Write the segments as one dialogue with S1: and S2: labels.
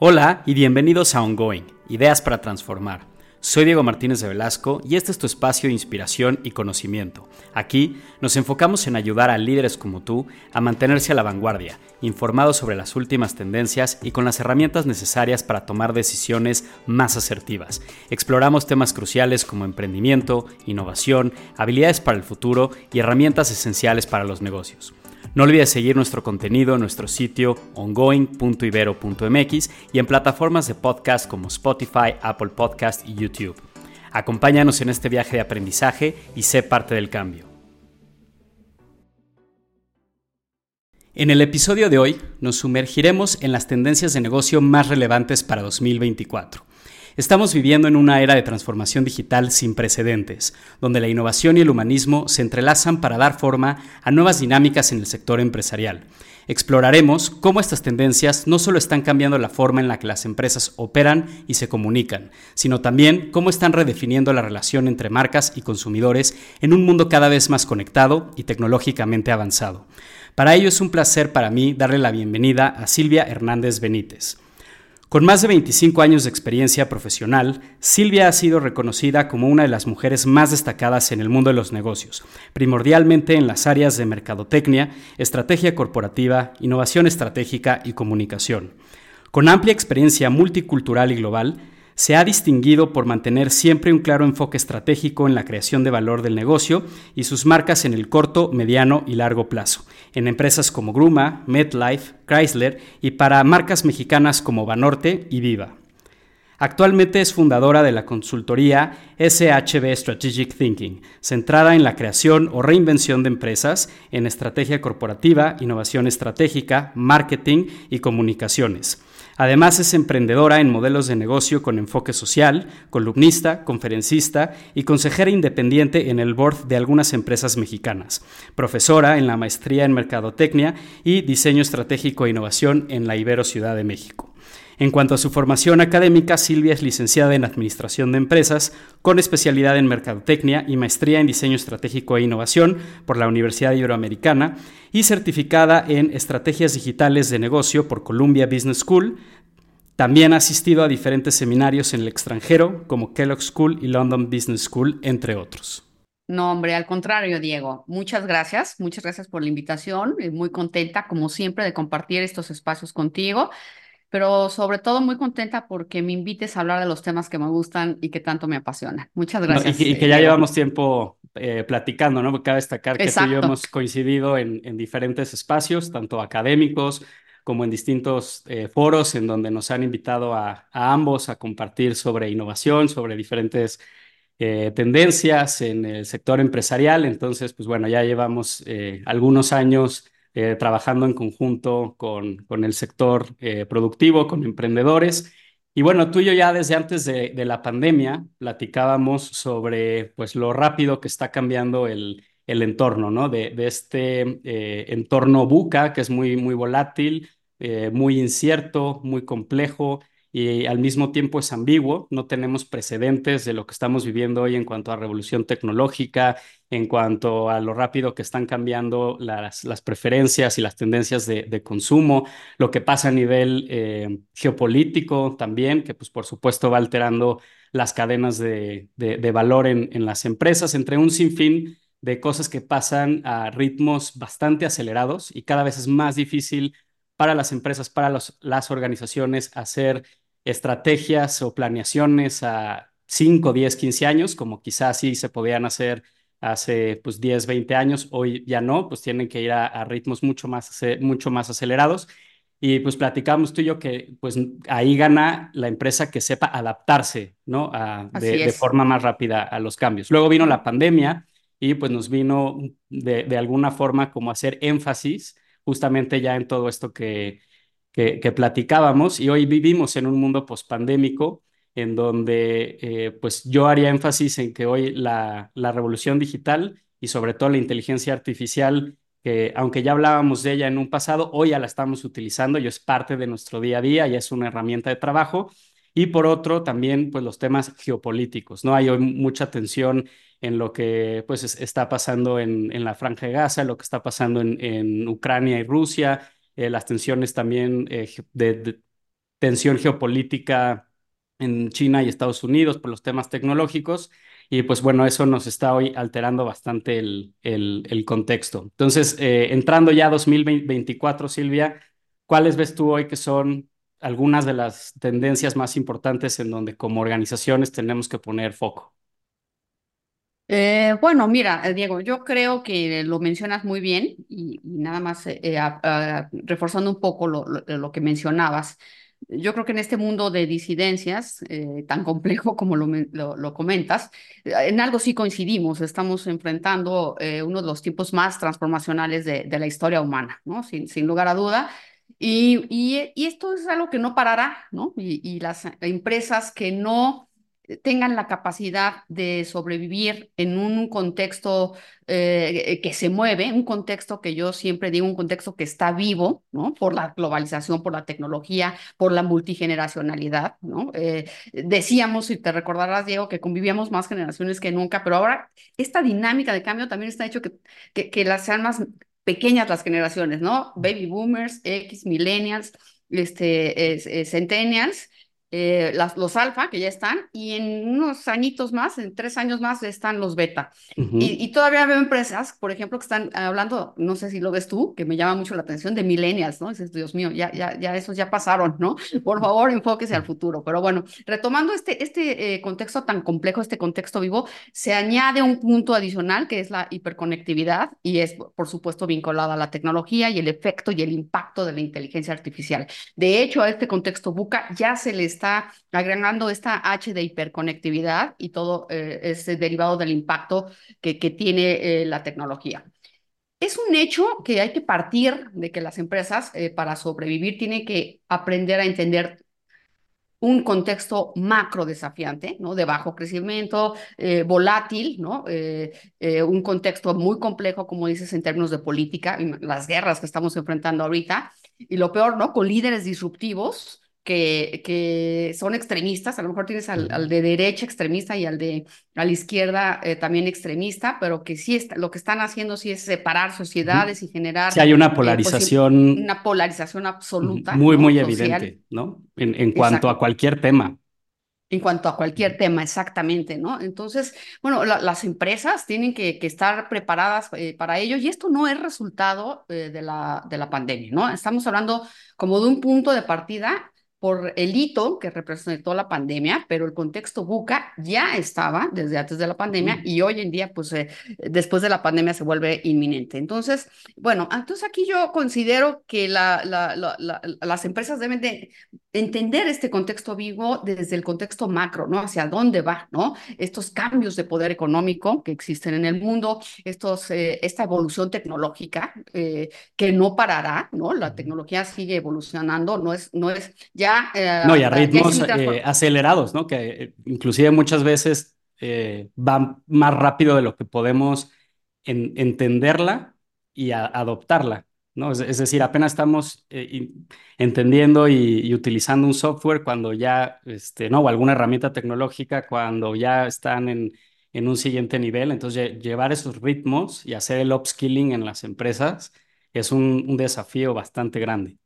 S1: Hola y bienvenidos a Ongoing, Ideas para Transformar. Soy Diego Martínez de Velasco y este es tu espacio de inspiración y conocimiento. Aquí nos enfocamos en ayudar a líderes como tú a mantenerse a la vanguardia, informados sobre las últimas tendencias y con las herramientas necesarias para tomar decisiones más asertivas. Exploramos temas cruciales como emprendimiento, innovación, habilidades para el futuro y herramientas esenciales para los negocios. No olvides seguir nuestro contenido en nuestro sitio ongoing.ibero.mx y en plataformas de podcast como Spotify, Apple Podcast y YouTube. Acompáñanos en este viaje de aprendizaje y sé parte del cambio. En el episodio de hoy nos sumergiremos en las tendencias de negocio más relevantes para 2024. Estamos viviendo en una era de transformación digital sin precedentes, donde la innovación y el humanismo se entrelazan para dar forma a nuevas dinámicas en el sector empresarial. Exploraremos cómo estas tendencias no solo están cambiando la forma en la que las empresas operan y se comunican, sino también cómo están redefiniendo la relación entre marcas y consumidores en un mundo cada vez más conectado y tecnológicamente avanzado. Para ello es un placer para mí darle la bienvenida a Silvia Hernández Benítez. Con más de 25 años de experiencia profesional, Silvia ha sido reconocida como una de las mujeres más destacadas en el mundo de los negocios, primordialmente en las áreas de mercadotecnia, estrategia corporativa, innovación estratégica y comunicación. Con amplia experiencia multicultural y global, se ha distinguido por mantener siempre un claro enfoque estratégico en la creación de valor del negocio y sus marcas en el corto, mediano y largo plazo, en empresas como Gruma, MetLife, Chrysler y para marcas mexicanas como Banorte y Viva. Actualmente es fundadora de la consultoría SHB Strategic Thinking, centrada en la creación o reinvención de empresas en estrategia corporativa, innovación estratégica, marketing y comunicaciones Además es emprendedora en modelos de negocio con enfoque social, columnista, conferencista y consejera independiente en el board de algunas empresas mexicanas, profesora en la maestría en Mercadotecnia y Diseño Estratégico e Innovación en la Ibero Ciudad de México. En cuanto a su formación académica, Silvia es licenciada en Administración de Empresas, con especialidad en Mercadotecnia y maestría en Diseño Estratégico e Innovación por la Universidad Iberoamericana y certificada en Estrategias Digitales de Negocio por Columbia Business School. También ha asistido a diferentes seminarios en el extranjero, como Kellogg School y London Business School, entre otros.
S2: No, hombre, al contrario, Diego. Muchas gracias. Muchas gracias por la invitación. Muy contenta, como siempre, de compartir estos espacios contigo pero sobre todo muy contenta porque me invites a hablar de los temas que me gustan y que tanto me apasionan. Muchas gracias.
S1: y, que ya llevamos tiempo eh, platicando, ¿no? Porque cabe destacar que tú y yo hemos coincidido en, en, diferentes espacios, tanto académicos como en distintos eh, foros en donde nos han invitado a, a, ambos a compartir sobre innovación, sobre diferentes eh, tendencias en el sector empresarial. Entonces, pues bueno, ya llevamos algunos años eh, trabajando en conjunto con, con el sector eh, productivo, con emprendedores. Y bueno, tú y yo ya desde antes de, la pandemia platicábamos sobre pues, lo rápido que está cambiando el, el entorno, ¿no? De, de este eh, entorno buca, que es muy, muy volátil, muy incierto, muy complejo, y al mismo tiempo es ambiguo. No tenemos precedentes de lo que estamos viviendo hoy en cuanto a revolución tecnológica, en cuanto a lo rápido que están cambiando las, las preferencias y las tendencias de, consumo, lo que pasa a nivel eh, geopolítico también, que pues por supuesto va alterando las cadenas de, de, valor en, en las empresas, entre un sinfín de cosas que pasan a ritmos bastante acelerados y cada vez es más difícil para las empresas, para las organizaciones hacer estrategias o planeaciones a 5, 10, 15 años, como quizás sí se podían hacer hace pues 10, 20 años, hoy ya no, pues tienen que ir a, ritmos mucho más, mucho más acelerados. Y pues platicamos tú y yo que pues ahí gana la empresa que sepa adaptarse, ¿no? de, de, forma más rápida a los cambios. Luego vino la pandemia y pues nos vino de, de alguna forma como hacer énfasis justamente ya en todo esto que, que, platicábamos y hoy vivimos en un mundo pospandémico en donde eh, pues yo haría énfasis en que hoy la, la revolución digital y sobre todo la inteligencia artificial que aunque ya hablábamos de ella en un pasado, hoy ya la estamos utilizando y es parte de nuestro día a día, y es una herramienta de trabajo. Y por otro, también pues los temas geopolíticos, ¿no? Hay hoy mucha tensión en lo que pues está pasando en, en la Franja de Gaza, lo que está pasando en, en Ucrania y Rusia, eh, las tensiones también eh, de, tensión geopolítica en China y Estados Unidos por los temas tecnológicos. Y pues bueno, eso nos está hoy alterando bastante el, el, contexto. Entonces, eh, entrando ya a 2024, Silvia, ¿cuáles ves tú hoy que son algunas de las tendencias más importantes en donde como organizaciones tenemos que poner foco?
S2: Eh, bueno, mira, eh, Diego, yo creo que lo mencionas muy bien y, nada más reforzando un poco lo, que mencionabas. Yo creo que en este mundo de disidencias, eh, tan complejo como lo, comentas, en algo sí coincidimos. Estamos enfrentando eh, uno de los tiempos más transformacionales de, la historia humana. Sin, lugar a duda. Y, esto es algo que no parará, ¿no? Y las empresas que no tengan la capacidad de sobrevivir en un contexto eh, que se mueve, un contexto que yo siempre digo, un contexto que está vivo, ¿no? Por la globalización, por la tecnología, por la multigeneracionalidad, ¿no? Eh, decíamos, si te recordarás, Diego, que convivíamos más generaciones que nunca, pero ahora esta dinámica de cambio también está hecho que, que, que las sean más pequeñas las generaciones, ¿no? Baby boomers, X, millennials, este, centennials, eh, las, los alfa, que ya están, y en unos añitos más, en tres años más, están los beta. y, todavía veo empresas, por ejemplo, que están hablando, no sé si lo ves tú, que me llama mucho la atención, de millennials, ¿no? Dices, Dios mío, ya, ya, ya esos ya pasaron, ¿no? Por favor, enfóquese al futuro. Pero bueno, retomando este, este eh, contexto tan complejo, este contexto vivo, se añade un punto adicional que es la hiperconectividad y es, por supuesto, vinculada a la tecnología y el efecto y el impacto de la inteligencia artificial. De hecho, a este contexto buca ya se les está agregando esta H de hiperconectividad y todo eh, es derivado del impacto que, tiene eh, la tecnología. Es un hecho que hay que partir de que las empresas eh, para sobrevivir tienen que aprender a entender un contexto macro desafiante, ¿no? De bajo crecimiento, volátil, ¿no? un contexto muy complejo, como dices, en términos de política, las guerras que estamos enfrentando ahorita, y lo peor, ¿no? Con líderes disruptivos, que, que son extremistas, a lo mejor tienes al, de derecha extremista y al de a la izquierda eh, también extremista, pero que sí está, lo que están haciendo sí es separar sociedades y generar...
S1: Sí hay una eh, pues, polarización...
S2: una polarización absoluta.
S1: Muy, muy evidente, ¿no? En, en cuanto a cualquier tema.
S2: En cuanto a cualquier tema, exactamente, ¿no? Entonces, bueno, las empresas tienen que, que estar preparadas eh, para ello y esto no es resultado de, la, de la pandemia, ¿no? Estamos hablando como de un punto de partida por el hito que representó la pandemia, pero el contexto buca ya estaba desde antes de la pandemia y hoy en día, pues eh, después de la pandemia se vuelve inminente. Entonces, bueno, entonces aquí yo considero que la, las empresas deben de entender este contexto vivo desde el contexto macro, ¿no? Hacia dónde va, ¿no? Estos cambios de poder económico que existen en el mundo, estos, eh, esta evolución tecnológica eh, que no parará, ¿no? La tecnología sigue evolucionando, no es, no es ya...
S1: Eh, no, y a ritmos acelerados, ¿no? Que inclusive muchas veces van más rápido de lo que podemos entenderla y adoptarla. ¿No? Es, decir, apenas estamos eh, entendiendo y, utilizando un software cuando ya, este, ¿no? O alguna herramienta tecnológica cuando ya están en, en un siguiente nivel. Entonces, llevar esos ritmos y hacer el upskilling en las empresas es un desafío bastante grande.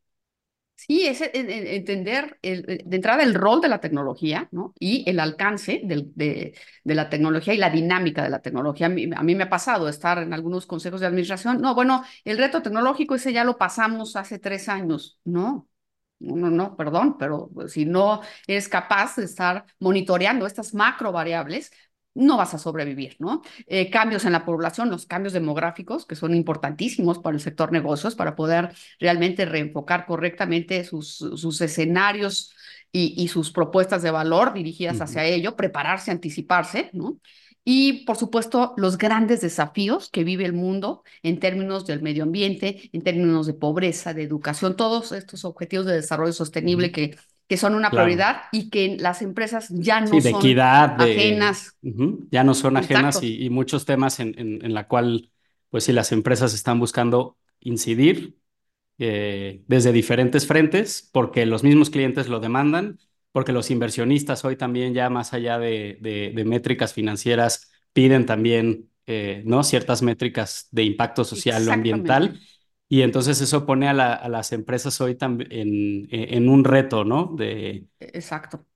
S2: Sí, es entender de entrada el rol de la tecnología ¿no? y el alcance de, la tecnología y la dinámica de la tecnología. A mí, me ha pasado estar en algunos consejos de administración. No, bueno, el reto tecnológico ese ya lo pasamos hace tres años. No, no, no, perdón, pero si no eres capaz de estar monitoreando estas macro variables, no vas a sobrevivir, ¿no? Eh, cambios en la población, los cambios demográficos, que son importantísimos para el sector negocios, para poder realmente reenfocar correctamente sus, sus escenarios y, sus propuestas de valor dirigidas hacia ello, prepararse, anticiparse, ¿no? Y, por supuesto, los grandes desafíos que vive el mundo en términos del medio ambiente, en términos de pobreza, de educación, todos estos objetivos de desarrollo sostenible que que son una prioridad y que las empresas ya no son ajenas.
S1: ya no son ajenas y, muchos temas en, en, la cual, pues sí, las empresas están buscando incidir eh, desde diferentes frentes porque los mismos clientes lo demandan, porque los inversionistas hoy también ya más allá de, de, métricas financieras piden también eh, ¿no? ciertas métricas de impacto social o ambiental Y entonces eso pone a, las empresas hoy también en, un reto, ¿no? De,
S2: Exacto.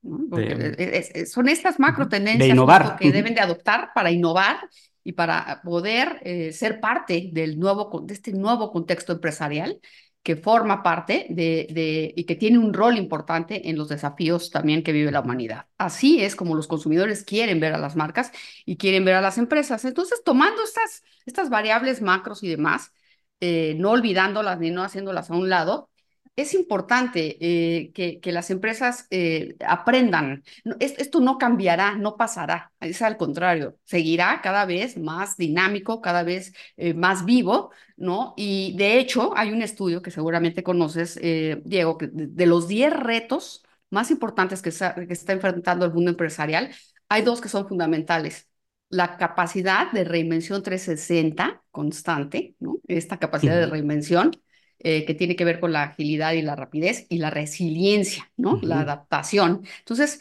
S2: son estas macro tendencias que deben de adoptar para innovar y para poder eh, ser parte del nuevo, de este nuevo contexto empresarial que forma parte de, de, y que tiene un rol importante en los desafíos también que vive la humanidad. Así es como los consumidores quieren ver a las marcas y quieren ver a las empresas. Entonces, tomando estas, estas variables macros y demás, eh, no olvidándolas ni no haciéndolas a un lado, es importante eh, que, que, las empresas eh, aprendan. Esto no cambiará, no pasará, es al contrario, seguirá cada vez más dinámico, cada vez más vivo, ¿no? Y de hecho, hay un estudio que seguramente conoces, Diego, que de, los 10 retos más importantes que, que está enfrentando el mundo empresarial, hay dos que son fundamentales la capacidad de reinvención 360 constante, ¿no? Esta capacidad de reinvención eh, que tiene que ver con la agilidad y la rapidez y la resiliencia, ¿no? La adaptación. Entonces,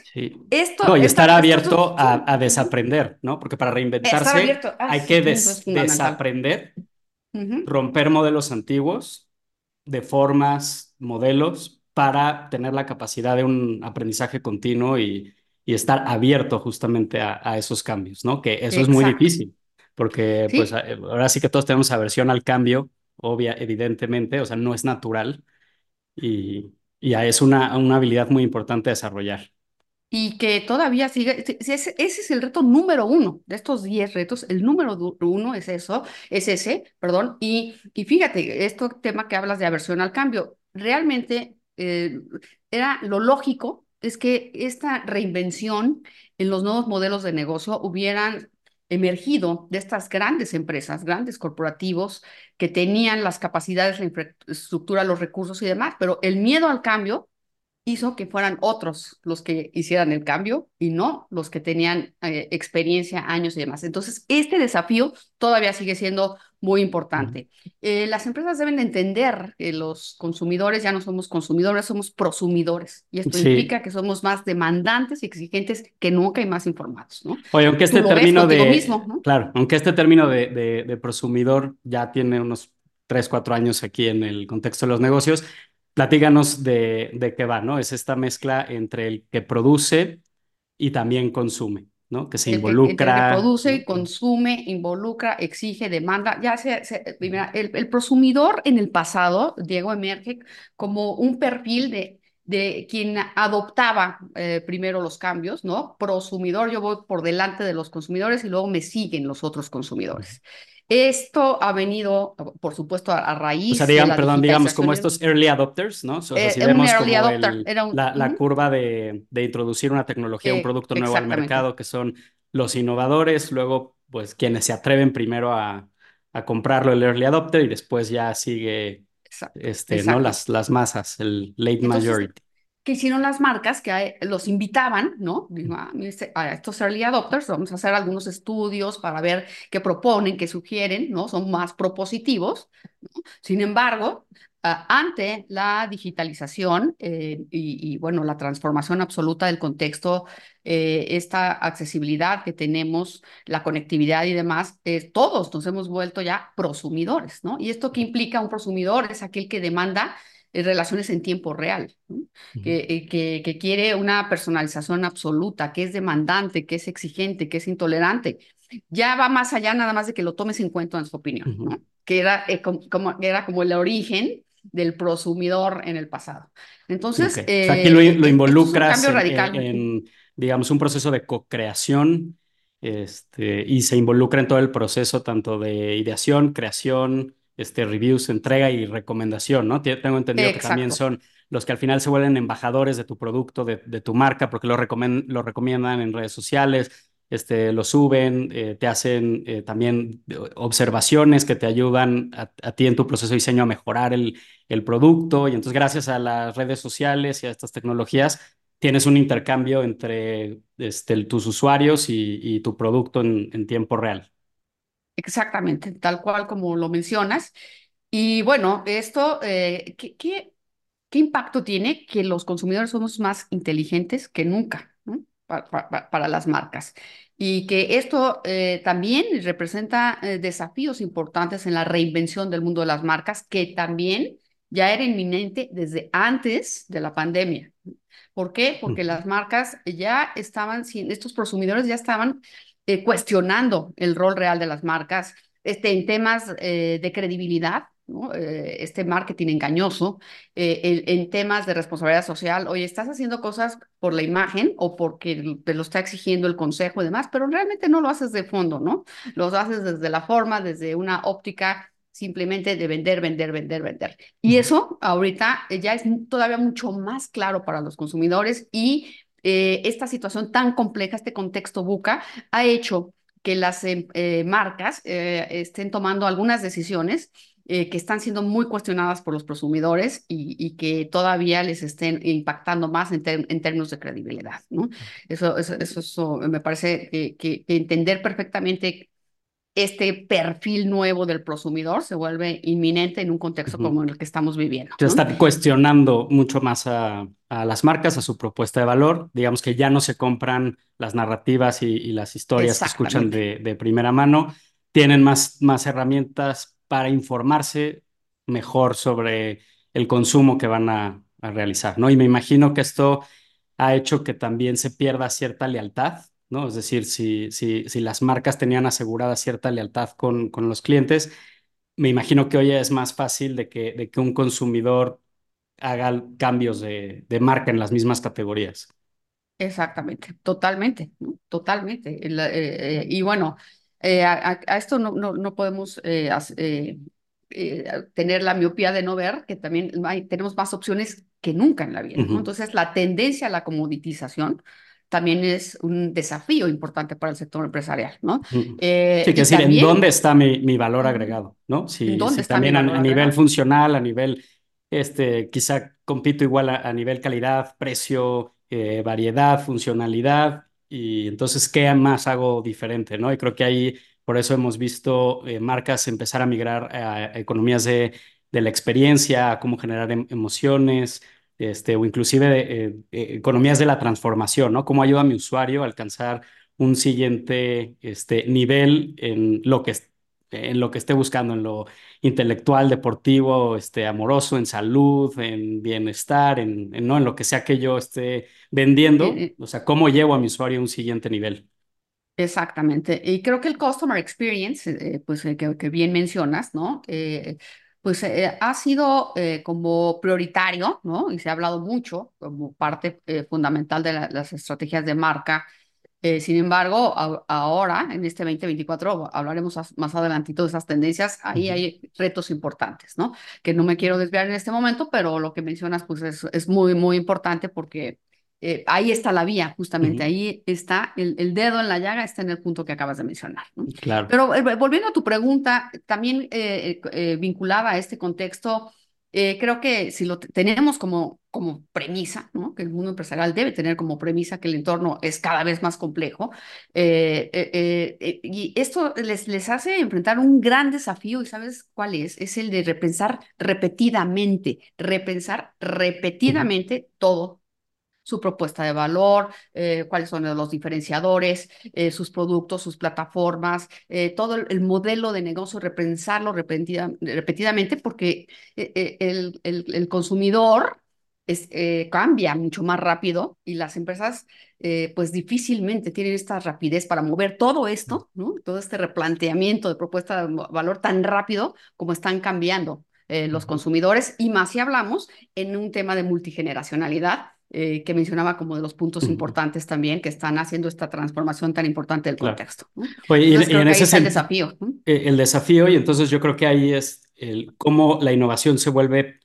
S2: esto...
S1: No, y estar abierto a, desaprender, ¿no? Porque para reinventarse ah, hay que desaprender, romper modelos antiguos de formas, modelos, para tener la capacidad de un aprendizaje continuo y, y estar abierto justamente a, esos cambios, ¿no? Que eso es muy difícil, porque pues ahora sí que todos tenemos aversión al cambio obvia, evidentemente, o sea, no es natural y, ya es una, una habilidad muy importante desarrollar.
S2: Y que todavía sigue, ese, es el reto número uno de estos 10 retos, el número uno es eso, es ese, perdón, y, y fíjate, este tema que hablas de aversión al cambio, realmente eh, era lo lógico es que esta reinvención en los nuevos modelos de negocio hubieran emergido de estas grandes empresas, grandes corporativos que tenían las capacidades, la infraestructura, los recursos y demás, pero el miedo al cambio hizo que fueran otros los que hicieran el cambio y no los que tenían eh, experiencia, años y demás. Entonces, este desafío todavía sigue siendo muy importante. Eh, las empresas deben entender que los consumidores ya no somos consumidores, somos prosumidores. Y esto implica que somos más demandantes y exigentes que nunca y más informados. ¿no?
S1: Oye, aunque este término de... Mismo, Claro, aunque este término de, de, de prosumidor ya tiene unos tres, cuatro años aquí en el contexto de los negocios, platíganos de, de qué va, ¿no? Es esta mezcla entre el que produce y también consume. ¿no? Que se involucra.
S2: El, que produce, consume, involucra, exige, demanda. Ya se, el, el, prosumidor en el pasado, Diego, emerge como un perfil de, de quien adoptaba eh, primero los cambios, ¿no? Prosumidor, yo voy por delante de los consumidores y luego me siguen los otros consumidores. Esto ha venido, por supuesto, a, raíz.
S1: O sea, digamos, perdón, digamos, como estos early adopters, ¿no? O sea, eh, si vemos como la, curva de, de, introducir una tecnología, un producto nuevo al mercado, que son los innovadores, luego, pues, quienes se atreven primero a, a comprarlo, el early adopter, y después ya sigue, este, ¿no? Las, las masas, el late majority
S2: que hicieron las marcas que los invitaban, ¿no? Ah, a estos early adopters, vamos a hacer algunos estudios para ver qué proponen, qué sugieren, ¿no? Son más propositivos. Sin embargo, ah, ante la digitalización eh, y, bueno, la transformación absoluta del contexto, eh, esta accesibilidad que tenemos, la conectividad y demás, eh, todos nos hemos vuelto ya prosumidores, ¿no? Y esto que implica un prosumidor es aquel que demanda relaciones en tiempo real, eh, que, que, quiere una personalización absoluta, que es demandante, que es exigente, que es intolerante. Ya va más allá nada más de que lo tomes en cuenta en su opinión, ¿no? que era, eh, como, era como el origen del prosumidor en el pasado. Entonces,
S1: aquí lo, lo involucras en, digamos, un proceso de co-creación este, y se involucra en todo el proceso tanto de ideación, creación, este, reviews, entrega y recomendación, ¿no? Tengo entendido que también son los que al final se vuelven embajadores de tu producto, de, tu marca, porque lo, lo recomiendan en redes sociales, este, lo suben, eh, te hacen eh, también observaciones que te ayudan a, ti en tu proceso de diseño a mejorar el, el producto. Y entonces, gracias a las redes sociales y a estas tecnologías, tienes un intercambio entre este, tus usuarios y, tu producto en tiempo real.
S2: Exactamente, tal cual como lo mencionas. Y bueno, esto, eh, ¿qué, qué, impacto tiene? Que los consumidores somos más inteligentes que nunca para, las marcas. y que esto eh, también representa eh, desafíos importantes en la reinvención del mundo de las marcas, que también ya era inminente desde antes de la pandemia. ¿Por qué? Porque las marcas ya estaban, estos consumidores ya estaban eh, cuestionando el rol real de las marcas este, en temas de credibilidad, eh, este marketing engañoso, eh, en, temas de responsabilidad social, oye, estás haciendo cosas por la imagen o porque te lo está exigiendo el consejo y demás, pero realmente no lo haces de fondo, ¿no? Lo haces desde la forma, desde una óptica simplemente de vender, vender, vender, vender. Y eso ahorita ya es todavía mucho más claro para los consumidores y eh, esta situación tan compleja, este contexto buca, ha hecho que las marcas estén tomando algunas decisiones eh, que están siendo muy cuestionadas por los consumidores y, que todavía les estén impactando más en, términos de credibilidad. ¿no? Eso, eso, eso, me parece que, entender perfectamente este perfil nuevo del consumidor se vuelve inminente en un contexto como el que estamos viviendo.
S1: Se está cuestionando mucho más a, las marcas, a su propuesta de valor. Digamos que ya no se compran las narrativas y, las historias que escuchan de, de, primera mano. Tienen más, más herramientas para informarse mejor sobre el consumo que van a, realizar, ¿no? Y me imagino que esto ha hecho que también se pierda cierta lealtad, ¿no? Es decir, si, si, si las marcas tenían asegurada cierta lealtad con, con los clientes, me imagino que hoy es más fácil de que, de que un consumidor haga cambios de, de marca en las mismas categorías.
S2: Exactamente, totalmente, totalmente. Eh, eh, y bueno, eh, a, esto no, no, no podemos eh, tener la miopía de no ver que también tenemos más opciones que nunca en la vida. Entonces, la tendencia a la comoditización también es un desafío importante para el sector empresarial, ¿no?
S1: sí, que decir, ¿en dónde está mi, mi valor agregado? ¿no? Si, ¿Dónde está también a, nivel funcional, a nivel, este, quizá compito igual a, a nivel calidad, precio, variedad, funcionalidad, y entonces, ¿qué más hago diferente? ¿no? Y creo que ahí, por eso hemos visto eh, marcas empezar a migrar a, economías de, de, la experiencia, a cómo generar em, emociones, este, o inclusive eh, eh, economías de la transformación, ¿no? Cómo ayuda a mi usuario a alcanzar un siguiente este, nivel en lo que en lo que esté buscando, en lo intelectual, deportivo, este, amoroso, en salud, en bienestar, en, ¿no? en lo que sea que yo esté vendiendo, eh, eh. o sea, cómo llevo a mi usuario a un siguiente nivel.
S2: Exactamente. Y creo que el Customer Experience, eh, pues que, bien mencionas, ¿no? Pues ha sido como prioritario, ¿no? Y se ha hablado mucho como parte fundamental de las estrategias de marca eh, sin embargo, ahora, en este 2024, hablaremos más adelantito de esas tendencias, ahí hay retos importantes, ¿no? Que no me quiero desviar en este momento, pero lo que mencionas, pues es, muy, muy importante porque eh, ahí está la vía, justamente, ahí está el, dedo en la llaga, está en el punto que acabas de mencionar. ¿no?
S1: Claro.
S2: Pero eh, volviendo a tu pregunta, también vinculada a este contexto, eh, creo que si lo tenemos como, como premisa, ¿no? que el mundo empresarial debe tener como premisa que el entorno es cada vez más complejo, eh, eh, y esto les, les hace enfrentar un gran desafío, ¿y sabes cuál es? Es el de repensar repetidamente, repensar repetidamente todo su propuesta de valor, eh, cuáles son los diferenciadores, eh, sus productos, sus plataformas, eh, todo el, modelo de negocio, repensarlo repetidamente porque el, el, consumidor es, cambia mucho más rápido y las empresas pues difícilmente tienen esta rapidez para mover todo esto, ¿no? todo este replanteamiento de propuesta de valor tan rápido como están cambiando los consumidores y más si hablamos en un tema de multigeneracionalidad eh, que mencionaba como de los puntos importantes también que están haciendo esta transformación tan importante del contexto.
S1: Oye, y, en ese es el desafío. Eh, el desafío, y entonces yo creo que ahí es el, cómo la innovación se vuelve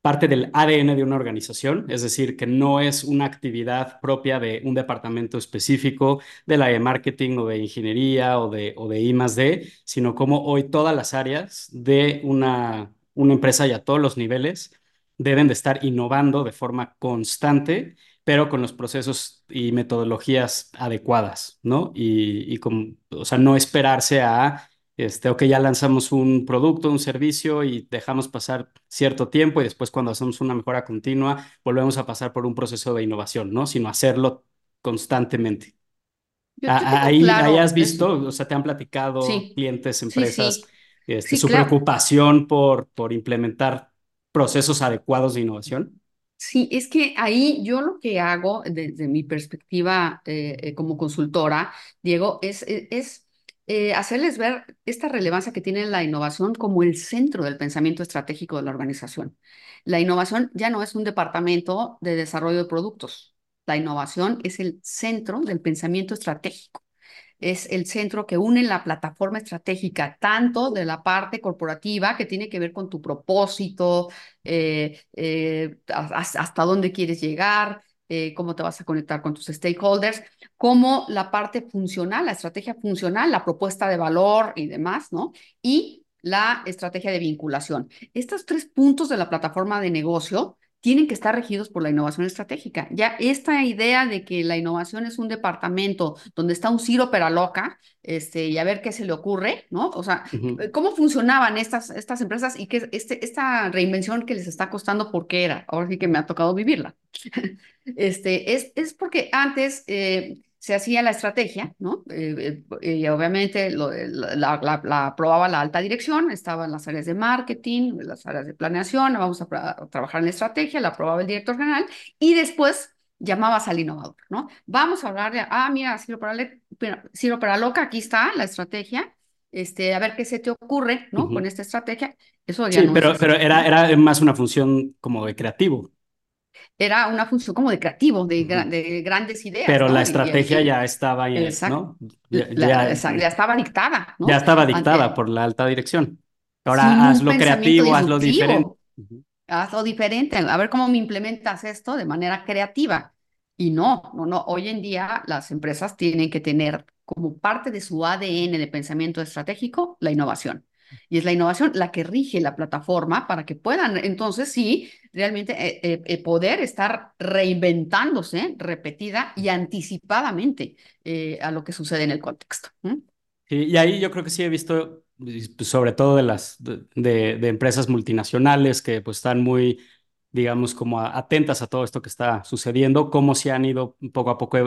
S1: parte del ADN de una organización, es decir, que no es una actividad propia de un departamento específico de la de marketing o de ingeniería o de, o de I +D, sino como hoy todas las áreas de una, una empresa y a todos los niveles deben de estar innovando de forma constante, pero con los procesos y metodologías adecuadas, ¿no? Y, y con, o sea, no esperarse a, este, ok, ya lanzamos un producto, un servicio y dejamos pasar cierto tiempo y después cuando hacemos una mejora continua, volvemos a pasar por un proceso de innovación, ¿no? Sino hacerlo constantemente. ahí, ahí, has visto, o sea, te han platicado clientes, empresas, este, su preocupación por, por implementar procesos adecuados de innovación.
S2: Sí, es que ahí yo lo que hago desde mi perspectiva eh, eh, como consultora, Diego, es, e, eh, hacerles ver esta relevancia que tiene la innovación como el centro del pensamiento estratégico de la organización. La innovación ya no es un departamento de desarrollo de productos. La innovación es el centro del pensamiento estratégico es el centro que une la plataforma estratégica, tanto de la parte corporativa, que tiene que ver con tu propósito, eh, eh, hasta dónde quieres llegar, eh, cómo te vas a conectar con tus stakeholders, como la parte funcional, la estrategia funcional, la propuesta de valor y demás, ¿no? Y la estrategia de vinculación. Estos tres puntos de la plataforma de negocio tienen que estar regidos por la innovación estratégica. Ya esta idea de que la innovación es un departamento donde está un Ciro loca, este, y a ver qué se le ocurre, ¿no? O sea, ¿cómo funcionaban estas, estas empresas y qué este, esta reinvención que les está costando, por qué era? Ahora sí que me ha tocado vivirla. este, es, es porque antes... Eh, se hacía la estrategia, ¿no? Eh, eh, y obviamente la, la, aprobaba la alta dirección, estaban las áreas de marketing, las áreas de planeación, vamos a, trabajar en la estrategia, la aprobaba el director general y después llamabas al innovador, ¿no? Vamos a hablarle, ah, mira, Ciro para, loca, aquí está la estrategia, este, a ver qué se te ocurre, ¿no? Con esta estrategia. Eso
S1: ya sí, pero, pero era, era más una función como de creativo
S2: era una función como de creativo, de, de grandes ideas.
S1: Pero la estrategia ya estaba,
S2: ¿no? Ya, estaba dictada, ¿no?
S1: Ya estaba dictada por la alta dirección. Ahora hazlo creativo, hazlo diferente.
S2: Hazlo diferente, a ver cómo me implementas esto de manera creativa. Y no, no, no, hoy en día las empresas tienen que tener como parte de su ADN de pensamiento estratégico la innovación. Y es la innovación la que rige la plataforma para que puedan entonces sí realmente eh, eh, eh, poder estar reinventándose repetida y anticipadamente a lo que sucede en el contexto.
S1: y ahí yo creo que sí he visto, pues, sobre todo de las de, de, empresas multinacionales que pues están muy digamos, como atentas a todo esto que está sucediendo, cómo se han ido poco a poco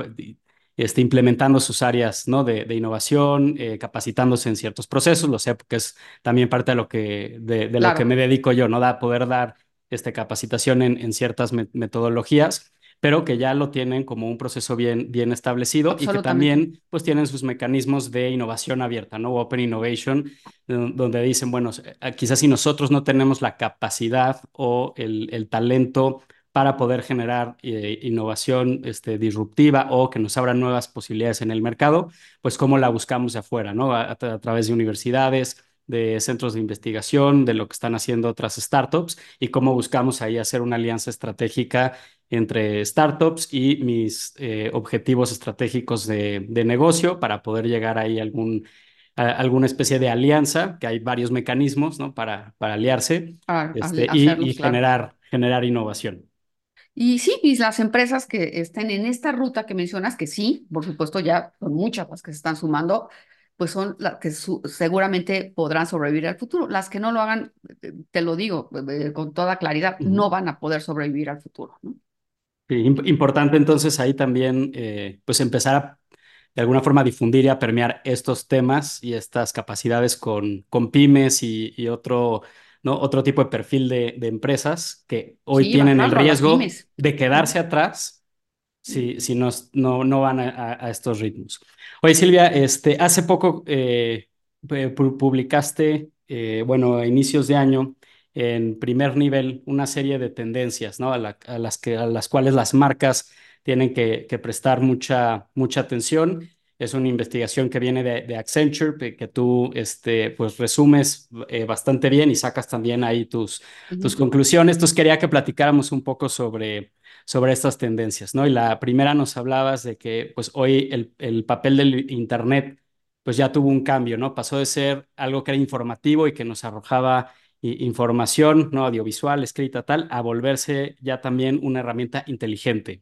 S1: este, implementando sus áreas ¿no? de, innovación, eh, capacitándose en ciertos procesos, lo sé porque es también parte de lo que, de, lo que me dedico yo, ¿no? Da, poder dar este, capacitación en, en ciertas metodologías pero que ya lo tienen como un proceso bien, bien establecido y que también pues tienen sus mecanismos de innovación abierta, ¿no? Open Innovation, donde dicen, bueno, eh, quizás si nosotros no tenemos la capacidad o el, el talento para poder generar eh, innovación este, disruptiva o que nos abran nuevas posibilidades en el mercado, pues cómo la buscamos de afuera, ¿no? A, través de universidades, de centros de investigación, de lo que están haciendo otras startups y cómo buscamos ahí hacer una alianza estratégica entre startups y mis eh, objetivos estratégicos de, negocio para poder llegar ahí a algún alguna especie de alianza, que hay varios mecanismos ¿no? para, para aliarse este, y, generar, generar innovación.
S2: Y sí, y las empresas que estén en esta ruta que mencionas, que sí, por supuesto ya son muchas las que se están sumando, pues son las que seguramente podrán sobrevivir al futuro. Las que no lo hagan, eh, te lo digo eh, con toda claridad, no van a poder sobrevivir al futuro.
S1: importante entonces ahí también, eh, pues empezar a de alguna forma difundir y a permear estos temas y estas capacidades con, con pymes y, y otro ¿no? Otro tipo de perfil de, de empresas que hoy tienen el riesgo de quedarse atrás si, si no, no van a, estos ritmos. Oye, Silvia, este, hace poco eh, publicaste, eh, bueno, a inicios de año, en primer nivel, una serie de tendencias, ¿no? A, las, que, a las cuales las marcas tienen que, que prestar mucha, mucha atención es una investigación que viene de, Accenture, que tú este, pues, resumes eh, bastante bien y sacas también ahí tus, tus conclusiones. Entonces quería que platicáramos un poco sobre, sobre estas tendencias, ¿no? Y la primera nos hablabas de que pues hoy el, el papel del Internet pues ya tuvo un cambio, ¿no? Pasó de ser algo que era informativo y que nos arrojaba información, ¿no? Audiovisual, escrita, tal, a volverse ya también una herramienta inteligente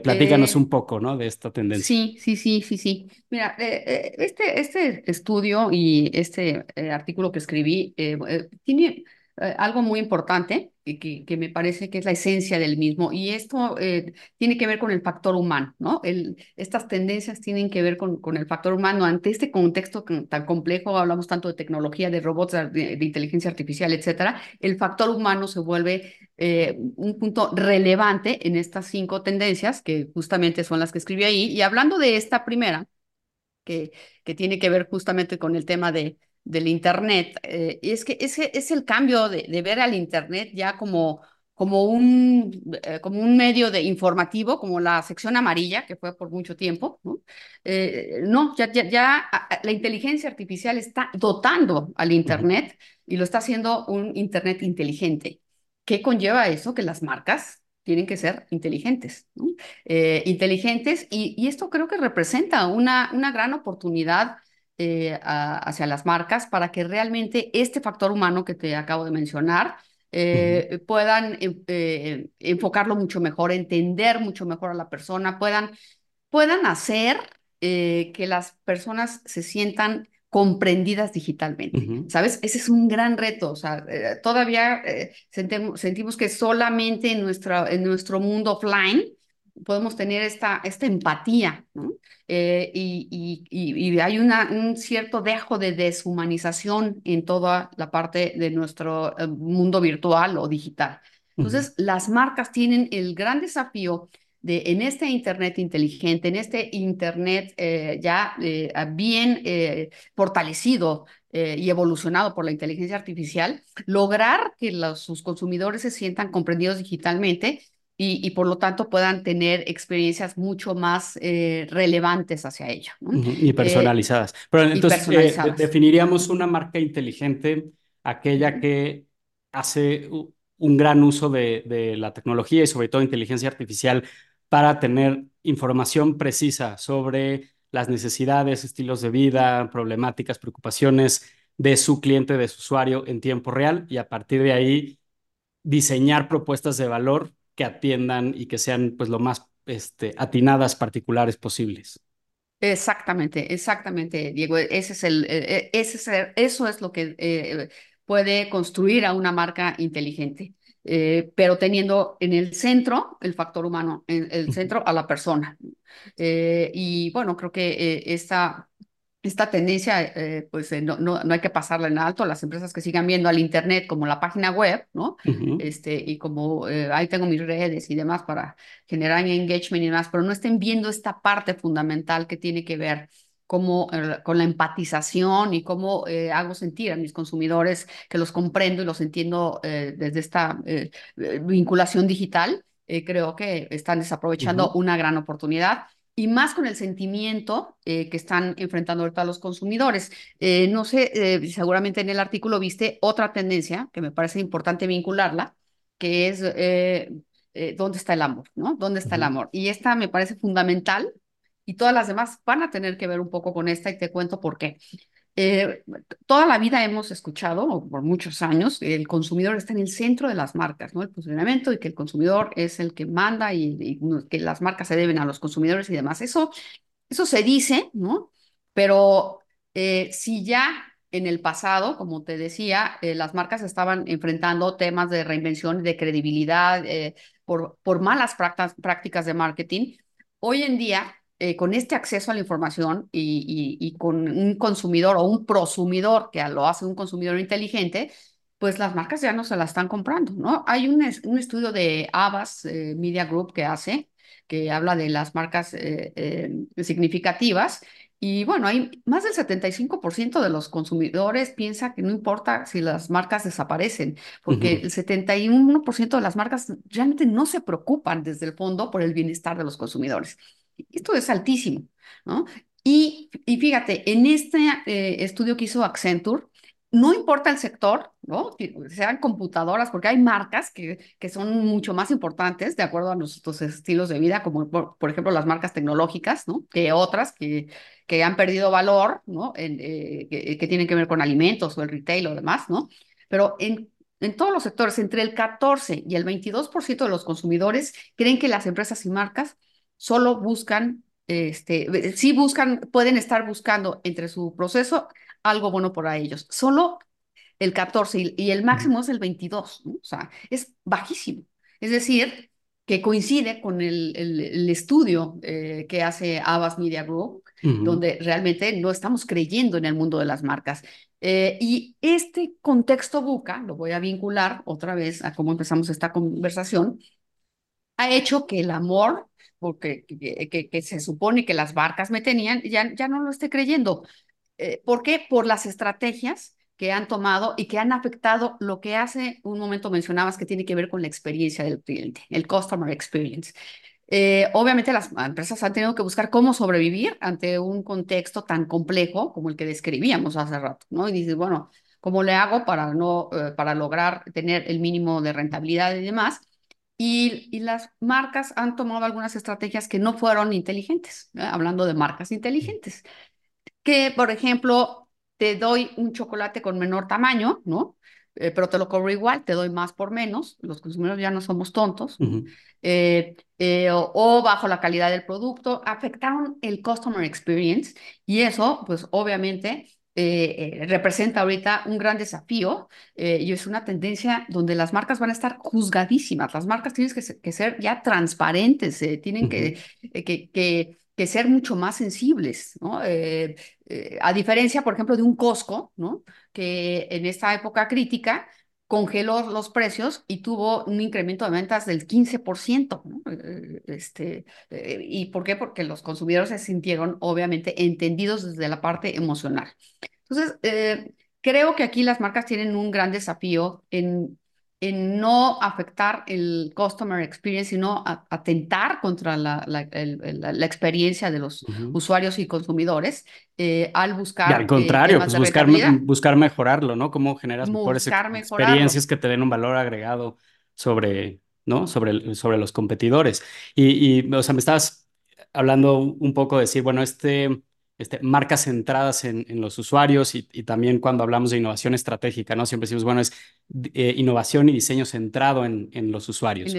S1: platícanos eh, un poco, ¿no? De esta tendencia.
S2: Sí, sí, sí, sí, sí. Mira, eh, eh, este, este estudio y este artículo que escribí tiene, eh, algo muy importante que, que, me parece que es la esencia del mismo y esto eh, tiene que ver con el factor humano, ¿no? El, estas tendencias tienen que ver con, con el factor humano. Ante este contexto tan complejo, hablamos tanto de tecnología, de robots, de, inteligencia artificial, etcétera, el factor humano se vuelve eh, un punto relevante en estas cinco tendencias que justamente son las que escribí ahí. Y hablando de esta primera, que, que tiene que ver justamente con el tema de del Internet. Eh, y es que ese es el cambio de, ver al Internet ya como, como, un, eh, como un medio de informativo, como la sección amarilla, que fue por mucho tiempo. No, eh, no ya, ya, ya la inteligencia artificial está dotando al Internet y lo está haciendo un Internet inteligente. ¿Qué conlleva eso? Que las marcas tienen que ser inteligentes, inteligentes y, y, esto creo que representa una, una gran oportunidad eh, hacia las marcas para que realmente este factor humano que te acabo de mencionar eh, puedan eh, enfocarlo mucho mejor, entender mucho mejor a la persona, puedan, puedan hacer que las personas se sientan comprendidas digitalmente, ¿sabes? Ese es un gran reto, o sea, todavía sentimos, que solamente en, nuestra, en nuestro mundo offline podemos tener esta, esta empatía, ¿no? Eh, y, y, hay una, un cierto dejo de deshumanización en toda la parte de nuestro eh, mundo virtual o digital. Entonces, las marcas tienen el gran desafío de en este Internet inteligente, en este Internet eh, ya bien fortalecido y evolucionado por la inteligencia artificial, lograr que los, sus consumidores se sientan comprendidos digitalmente y, por lo tanto puedan tener experiencias mucho más eh, relevantes hacia ello.
S1: Y eh, personalizadas. Pero entonces, eh, definiríamos una marca inteligente, aquella que hace un gran uso de, de, la tecnología y sobre todo inteligencia artificial para tener información precisa sobre las necesidades, estilos de vida, problemáticas, preocupaciones de su cliente, de su usuario en tiempo real y a partir de ahí diseñar propuestas de valor que atiendan y que sean pues lo más este, atinadas particulares posibles.
S2: Exactamente, exactamente, Diego. Ese es el, e, e, ese es eso es lo que eh, puede construir a una marca inteligente, eh, pero teniendo en el centro el factor humano, en el centro a la persona. Eh, y bueno, creo que esta esta tendencia, eh, pues eh, no, no, hay que pasarla en alto. Las empresas que sigan viendo al Internet como la página web, ¿no? este, y como eh, ahí tengo mis redes y demás para generar engagement y demás, pero no estén viendo esta parte fundamental que tiene que ver como, con la empatización y cómo hago sentir a mis consumidores que los comprendo y los entiendo desde esta vinculación digital. creo que están desaprovechando una gran oportunidad y más con el sentimiento eh, que están enfrentando ahorita los consumidores. Eh, no sé, eh, seguramente en el artículo viste otra tendencia que me parece importante vincularla, que es dónde está el amor, ¿no? ¿Dónde está el amor? Y esta me parece fundamental y todas las demás van a tener que ver un poco con esta y te cuento por qué. Eh, toda la vida hemos escuchado, por muchos años, el consumidor está en el centro de las marcas, ¿no? El posicionamiento y que el consumidor es el que manda y, que las marcas se deben a los consumidores y demás. Eso, eso se dice, ¿no? Pero eh, si ya en el pasado, como te decía, eh, las marcas estaban enfrentando temas de reinvención de credibilidad por, por malas prácticas de marketing, hoy en día eh, con este acceso a la información y, con un consumidor o un prosumidor, que lo hace un consumidor inteligente, pues las marcas ya no se la están comprando, ¿no? Hay un, un estudio de Abbas eh, Media Group que hace, que habla de las marcas eh, significativas, y bueno, hay más del 75% de los consumidores piensa que no importa si las marcas desaparecen, porque el 71% de las marcas realmente no se preocupan desde el fondo por el bienestar de los consumidores. Esto es altísimo, ¿no? Y, y fíjate, en este eh, estudio que hizo Accenture, no importa el sector, ¿no? sean computadoras, porque hay marcas que, que son mucho más importantes de acuerdo a nuestros estilos de vida, como por, ejemplo las marcas tecnológicas, ¿no? Que otras que, que han perdido valor, ¿no? En, eh, que, que, tienen que ver con alimentos o el retail o demás, ¿no? Pero en, en todos los sectores, entre el 14 y el 22% de los consumidores creen que las empresas y marcas solo buscan, este, sí buscan, pueden estar buscando entre su proceso algo bueno para ellos. Solo el 14 y, el máximo es el 22, o sea, es bajísimo. Es decir, que coincide con el, el, estudio eh, que hace Abbas Media Group, donde realmente no estamos creyendo en el mundo de las marcas. Eh, y este contexto buca, lo voy a vincular otra vez a cómo empezamos esta conversación, ha hecho que el amor, porque que, que, se supone que las marcas me tenían, ya, ya no lo esté creyendo. Eh, ¿Por qué? Por las estrategias que han tomado y que han afectado lo que hace un momento mencionabas que tiene que ver con la experiencia del cliente, el customer experience. Eh, obviamente las empresas han tenido que buscar cómo sobrevivir ante un contexto tan complejo como el que describíamos hace rato, ¿no? Y dices, bueno, ¿cómo le hago para, no, eh, para lograr tener el mínimo de rentabilidad y demás? Y, y, las marcas han tomado algunas estrategias que no fueron inteligentes, hablando de marcas inteligentes, que, por ejemplo, te doy un chocolate con menor tamaño, ¿no? Eh, pero te lo cobro igual, te doy más por menos, los consumidores ya no somos tontos, eh, eh, o, bajo la calidad del producto, afectaron el customer experience y eso, pues obviamente, representa ahorita un gran desafío y es una tendencia donde las marcas van a estar juzgadísimas, las marcas tienen que ser, ya transparentes, tienen que, que, que que ser mucho más sensibles, ¿no? Eh, eh, a diferencia, por ejemplo, de un Costco, ¿no? Que en esta época crítica congeló los precios y tuvo un incremento de ventas del 15%, ¿no? Eh, este, ¿Y por qué? Porque los consumidores se sintieron, obviamente, entendidos desde la parte emocional. Entonces, creo que aquí las marcas tienen un gran desafío en en no afectar el customer experience, sino atentar contra la, la, la, experiencia de los usuarios y consumidores eh, al buscar. Y
S1: al contrario, pues buscar, buscar mejorarlo, ¿no? Cómo generas mejores experiencias que te den un valor agregado sobre, ¿no? sobre, sobre los competidores. Y, y, o sea, me estabas hablando un poco de decir, bueno, este este, marcas centradas en, los usuarios y, también cuando hablamos de innovación estratégica, ¿no? Siempre decimos, bueno, es eh, innovación y diseño centrado en, los usuarios.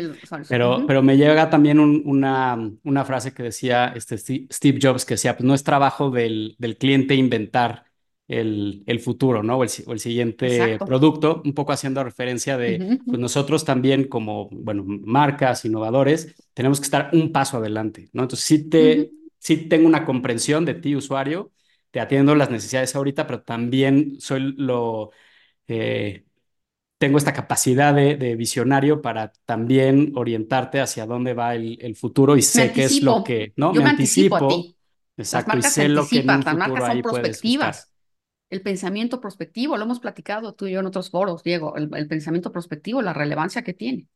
S1: Pero, pero me llega también una, una frase que decía este Steve Jobs, que decía, pues no es trabajo del, del cliente inventar el, el, futuro, ¿no? O el, o el siguiente producto, un poco haciendo referencia de, pues nosotros también como, bueno, marcas, innovadores, tenemos que estar un paso adelante, ¿no? Entonces, sí te sí tengo una comprensión de ti, usuario, te atiendo las necesidades ahorita, pero también soy lo... Eh, tengo esta capacidad de, visionario para también orientarte hacia dónde va el, futuro y sé qué es lo que, ¿no?
S2: Yo me, anticipo, a ti.
S1: Exacto, y sé lo que en un las marcas son prospectivas.
S2: El pensamiento prospectivo, lo hemos platicado tú y yo en otros foros, Diego, el, pensamiento prospectivo, la relevancia que tiene.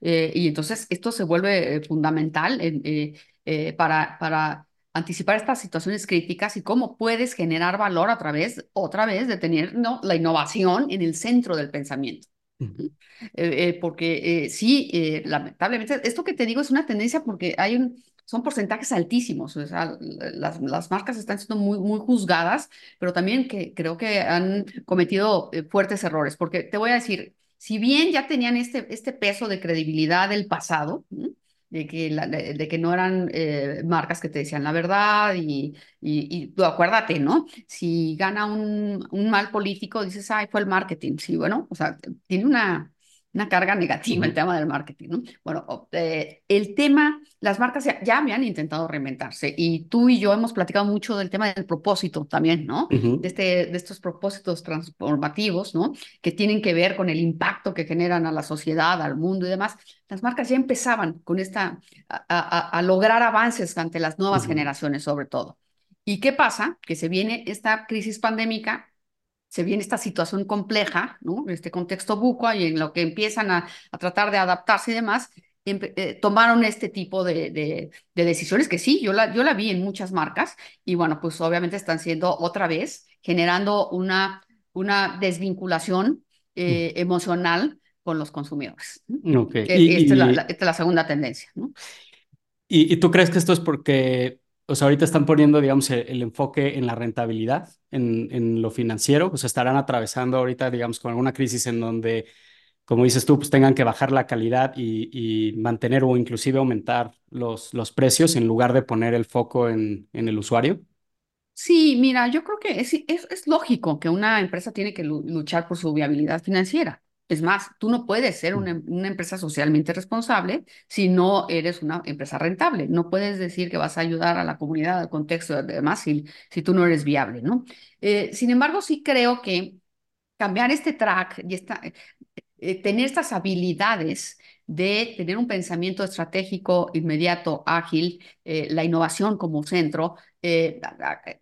S2: Eh, y entonces esto se vuelve eh, fundamental en, eh, para, para anticipar estas situaciones críticas y cómo puedes generar valor a través, otra vez, de tener ¿no? la innovación en el centro del pensamiento. Eh, eh, porque sí, lamentablemente, esto que te digo es una tendencia porque hay un, son porcentajes altísimos, o sea, las, las marcas están siendo muy, muy juzgadas, pero también que creo que han cometido fuertes errores, porque te voy a decir, si bien ya tenían este, este peso de credibilidad del pasado, de que, de, que no eran eh, marcas que te decían la verdad y, y, tú acuérdate, ¿no? Si gana un, un mal político, dices, ay, fue el marketing. Sí, bueno, o sea, tiene una, una carga negativa el tema del marketing, ¿no? Bueno, eh, el tema, las marcas ya, ya, me han intentado reinventarse y tú y yo hemos platicado mucho del tema del propósito también, ¿no? de, este, de estos propósitos transformativos, ¿no? Que tienen que ver con el impacto que generan a la sociedad, al mundo y demás. Las marcas ya empezaban con esta, a, a, lograr avances ante las nuevas generaciones sobre todo. ¿Y qué pasa? Que se viene esta crisis pandémica se viene esta situación compleja, ¿no? Este contexto buco y en lo que empiezan a, tratar de adaptarse y demás, eh, tomaron este tipo de, de, decisiones que sí, yo la, yo la vi en muchas marcas y bueno, pues obviamente están siendo otra vez generando una, una desvinculación eh, emocional con los consumidores.
S1: Okay.
S2: esta, es la, segunda tendencia. ¿no?
S1: ¿Y, ¿Y tú crees que esto es porque o sea, ahorita están poniendo, digamos, el, enfoque en la rentabilidad, en, en, lo financiero, pues estarán atravesando ahorita, digamos, con alguna crisis en donde, como dices tú, pues tengan que bajar la calidad y, y mantener o inclusive aumentar los, los precios en lugar de poner el foco en, en el usuario.
S2: Sí, mira, yo creo que es, es lógico que una empresa tiene que luchar por su viabilidad financiera. Es más, tú no puedes ser una, una, empresa socialmente responsable si no eres una empresa rentable. No puedes decir que vas a ayudar a la comunidad, al contexto, además, si, si tú no eres viable, ¿no? Eh, sin embargo, sí creo que cambiar este track y esta, eh, tener estas habilidades de tener un pensamiento estratégico inmediato, ágil, eh, la innovación como centro, eh,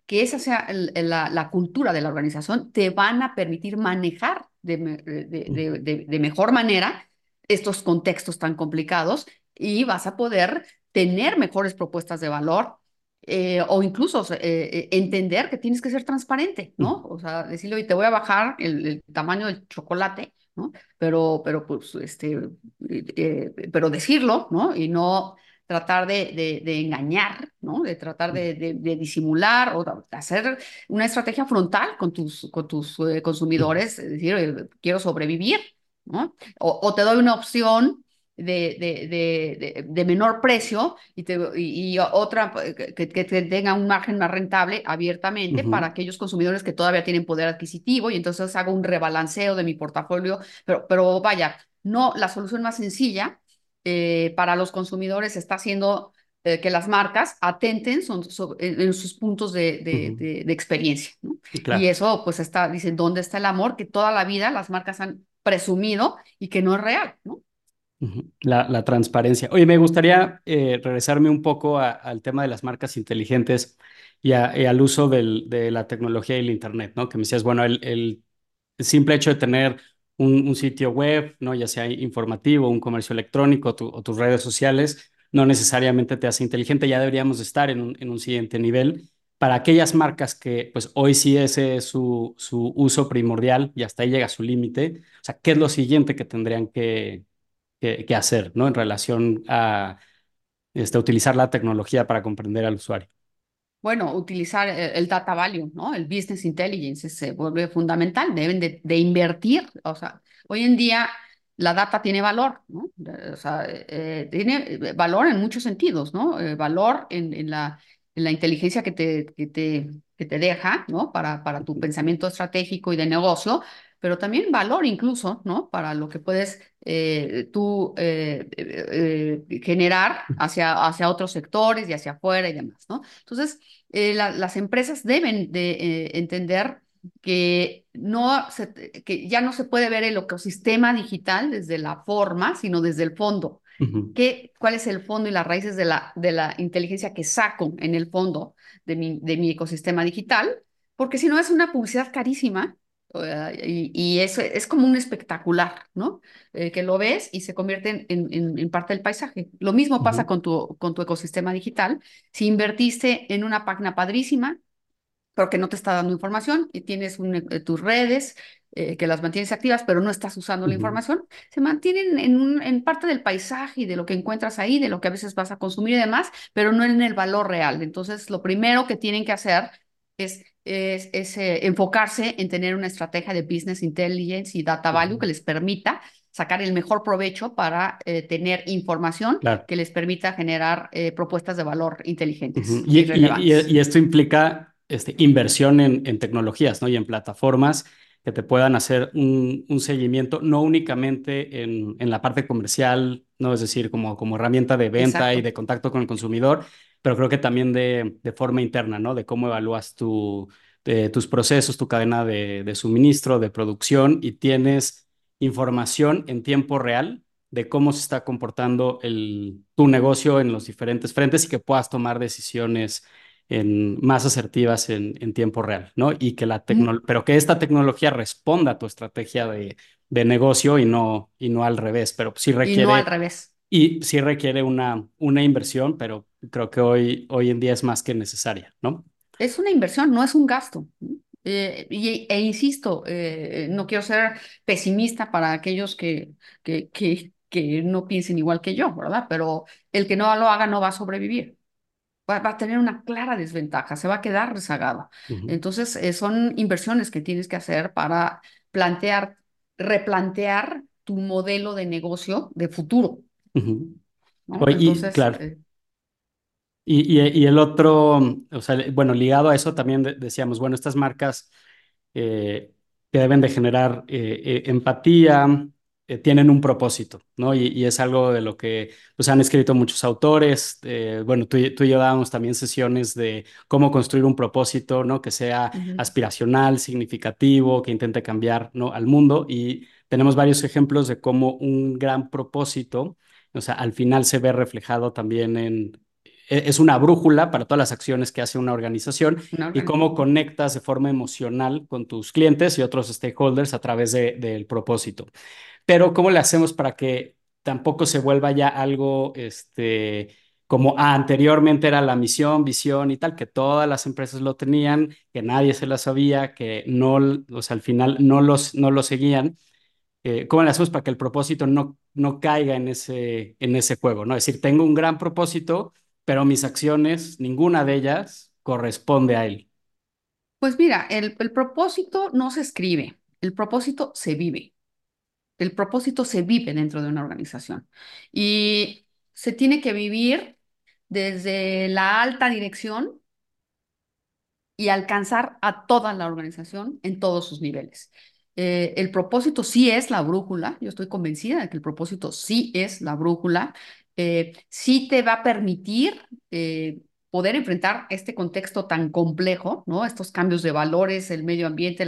S2: que esa sea la, la, cultura de la organización, te van a permitir manejar de, de, de, de, mejor manera estos contextos tan complicados y vas a poder tener mejores propuestas de valor. Eh, o incluso eh, entender que tienes que ser transparente, ¿no? O sea, decirle, oye, te voy a bajar el, el tamaño del chocolate, ¿no? Pero, pero, pues, este, eh, pero decirlo, ¿no? Y no tratar de, de, engañar, ¿no? De tratar de, de, disimular o de hacer una estrategia frontal con tus, con tus eh, consumidores, es decir, quiero sobrevivir, ¿no? O, o, te doy una opción de, de, de, menor precio y, te, y, otra que, que, tenga un margen más rentable abiertamente para aquellos consumidores que todavía tienen poder adquisitivo y entonces hago un rebalanceo de mi portafolio, pero, pero vaya, no, la solución más sencilla eh, para los consumidores está haciendo eh, que las marcas atenten son, en, sus puntos de, de, de, experiencia. ¿no? Y eso pues está, dicen, ¿dónde está el amor? Que toda la vida las marcas han presumido y que no es real, ¿no?
S1: La, la, transparencia. Oye, me gustaría eh, regresarme un poco al tema de las marcas inteligentes y, al uso del, de la tecnología y el Internet, ¿no? Que me decías, bueno, el, el simple hecho de tener un, sitio web, ¿no? Ya sea informativo, un comercio electrónico o tus redes sociales, no necesariamente te hace inteligente, ya deberíamos estar en un, en un siguiente nivel. Para aquellas marcas que, pues hoy sí ese es su, su uso primordial y hasta ahí llega su límite, o sea, ¿qué es lo siguiente que tendrían que, que, hacer, ¿no? En relación a este, utilizar la tecnología para comprender al usuario.
S2: Bueno, utilizar el, data value, ¿no? El business intelligence se vuelve fundamental. Deben de, invertir. O sea, hoy en día la data tiene valor, ¿no? O sea, eh, tiene valor en muchos sentidos, ¿no? Eh, valor en, en, la, en la inteligencia que te, que te, que te deja, ¿no? Para, para tu pensamiento estratégico y de negocio, pero también valor incluso, ¿no? Para lo que puedes eh, tú eh, eh, generar hacia, hacia otros sectores y hacia afuera y demás, ¿no? Entonces, las empresas deben de entender que, no se, que ya no se puede ver el ecosistema digital desde la forma, sino desde el fondo. ¿Qué, ¿Cuál es el fondo y las raíces de la, de la inteligencia que saco en el fondo de mi, de mi ecosistema digital? Porque si no es una publicidad carísima y, y eso es como un espectacular, ¿no? Eh, que lo ves y se convierte en, en, parte del paisaje. Lo mismo pasa con, tu, con tu ecosistema digital. Si invertiste en una página padrísima, pero que no te está dando información y tienes eh, tus redes eh, que las mantienes activas, pero no estás usando la información, se mantienen en, un, en parte del paisaje y de lo que encuentras ahí, de lo que a veces vas a consumir y demás, pero no en el valor real. Entonces, lo primero que tienen que hacer es es, eh, enfocarse en tener una estrategia de business intelligence y data value que les permita sacar el mejor provecho para eh, tener información que les permita generar eh, propuestas de valor inteligentes.
S1: y, y, esto implica este, inversión en, en, tecnologías ¿no? y en plataformas que te puedan hacer un, un seguimiento, no únicamente en, en, la parte comercial, ¿no? es decir, como, como herramienta de venta y de contacto con el consumidor, pero creo que también de, de forma interna, ¿no? De cómo evalúas tu, tus procesos, tu cadena de, de, suministro, de producción y tienes información en tiempo real de cómo se está comportando el, tu negocio en los diferentes frentes y que puedas tomar decisiones en, más asertivas en, en tiempo real, ¿no? Y que la pero que esta tecnología responda a tu estrategia de, de negocio y no, y no al revés, pero sí requiere... Y
S2: no al revés.
S1: Y sí requiere una, una inversión, pero creo que hoy, hoy en día es más que necesaria, ¿no?
S2: Es una inversión, no es un gasto. Eh, y, e insisto, eh, no quiero ser pesimista para aquellos que, que, que, que, no piensen igual que yo, ¿verdad? Pero el que no lo haga no va a sobrevivir. Va, a tener una clara desventaja, se va a quedar rezagado. Entonces, eh, son inversiones que tienes que hacer para plantear, replantear tu modelo de negocio de futuro.
S1: Entonces, claro. Y, y, el otro, o sea, bueno, ligado a eso también decíamos, bueno, estas marcas eh, que deben de generar eh, eh, empatía, tienen un propósito, ¿no? Y, y, es algo de lo que pues, han escrito muchos autores. bueno, tú, tú, y yo dábamos también sesiones de cómo construir un propósito, ¿no? Que sea aspiracional, significativo, que intente cambiar, ¿no? Al mundo. Y tenemos varios ejemplos de cómo un gran propósito, o sea, al final se ve reflejado también en e, es una brújula para todas las acciones que hace una organización y cómo conectas de forma emocional con tus clientes y otros stakeholders a través del de, propósito. Pero ¿cómo le hacemos para que tampoco se vuelva ya algo este, como ah, anteriormente era la misión, visión y tal, que todas las empresas lo tenían, que nadie se la sabía, que no, o sea, al final no los, no lo seguían? Eh, ¿Cómo le hacemos para que el propósito no, no caiga en ese, en ese juego? ¿no? Es decir, tengo un gran propósito, pero mis acciones, ninguna de ellas corresponde a él.
S2: Pues mira, el, el propósito no se escribe, el propósito se vive. El propósito se vive dentro de una organización y se tiene que vivir desde la alta dirección y alcanzar a toda la organización en todos sus niveles. Eh, el propósito sí es la brújula, yo estoy convencida de que el propósito sí es la brújula, eh, sí te va a permitir eh, poder enfrentar este contexto tan complejo, ¿no? Estos cambios de valores, el medio ambiente,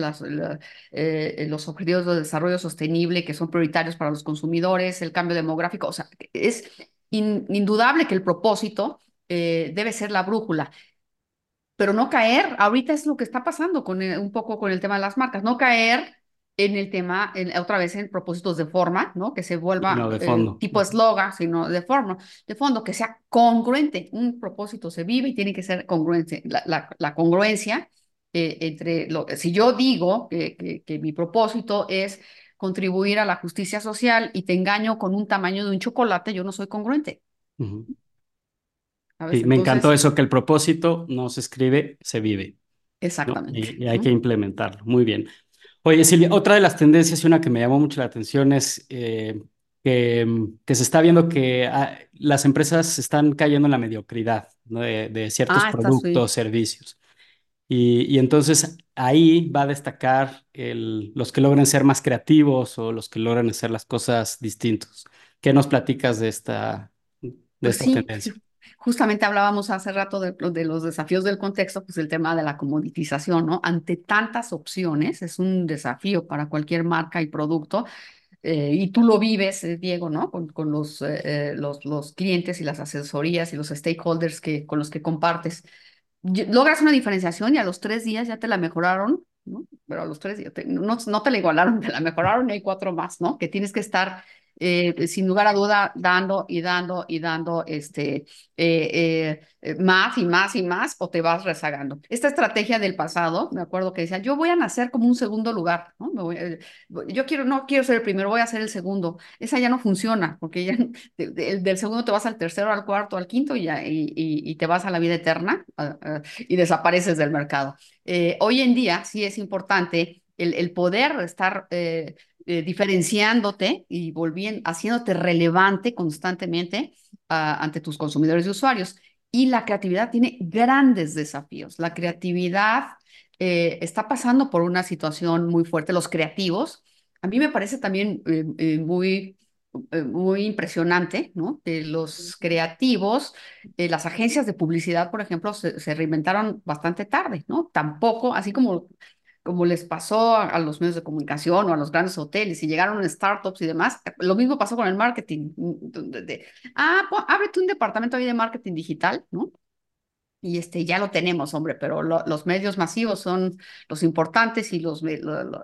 S2: eh, los objetivos de desarrollo sostenible que son prioritarios para los consumidores, el cambio demográfico, o sea, es indudable que el propósito debe ser la brújula pero no caer, ahorita es lo que está pasando con un poco con el tema de las marcas, no caer en el tema, en, otra vez en propósitos de forma, ¿no? Que se vuelva eh, tipo eslogan, sino de forma, de fondo, que sea congruente. Un propósito se vive y tiene que ser congruente. La, la, congruencia eh, entre, lo, si yo digo que, que, mi propósito es contribuir a la justicia social y te engaño con un tamaño de un chocolate, yo no soy congruente.
S1: me encantó eso, que el propósito no se escribe, se vive.
S2: Exactamente.
S1: Y, hay que implementarlo. Muy bien. Oye, Silvia, otra de las tendencias y una que me llamó mucho la atención es eh, que, se está viendo que ah, las empresas están cayendo en la mediocridad de, ciertos ah, productos, servicios. Y, entonces ahí va a destacar los que logran ser más creativos o los que logran hacer las cosas distintos. ¿Qué nos platicas de esta, de
S2: pues esta tendencia? Justamente hablábamos hace rato de, los desafíos del contexto, pues el tema de la comoditización, ¿no? Ante tantas opciones, es un desafío para cualquier marca y producto. Eh, y tú lo vives, eh, Diego, ¿no? Con, eh, los, clientes y las asesorías y los stakeholders que, con los que compartes. Logras una diferenciación y a los tres días ya te la mejoraron, ¿no? Pero a los tres días no, no te la igualaron, te la mejoraron y hay cuatro más, ¿no? Que tienes que estar eh, sin lugar a duda, dando y dando y dando este, eh, eh, más y más y más, o te vas rezagando. Esta estrategia del pasado, me acuerdo que decía, yo voy a nacer como un segundo lugar, yo quiero, no quiero ser el primero, voy a ser el segundo. Esa ya no funciona, porque ya del, segundo te vas al tercero, al cuarto, al quinto y, ya, y, y, te vas a la vida eterna y desapareces del mercado. hoy en día sí es importante el, el poder estar diferenciándote y volviendo, haciéndote relevante constantemente ah, ante tus consumidores y usuarios. Y la creatividad tiene grandes desafíos. La creatividad eh, está pasando por una situación muy fuerte. Los creativos, a mí me parece también eh, muy, muy impresionante, ¿no? los creativos, las agencias de publicidad, por ejemplo, se, reinventaron bastante tarde, ¿no? Tampoco, así como como les pasó a, los medios de comunicación o a los grandes hoteles y llegaron startups y demás, lo mismo pasó con el marketing. De, ah, ábrete un departamento ahí de marketing digital, ¿no? Y este, ya lo tenemos, hombre, pero los medios masivos son los importantes y los,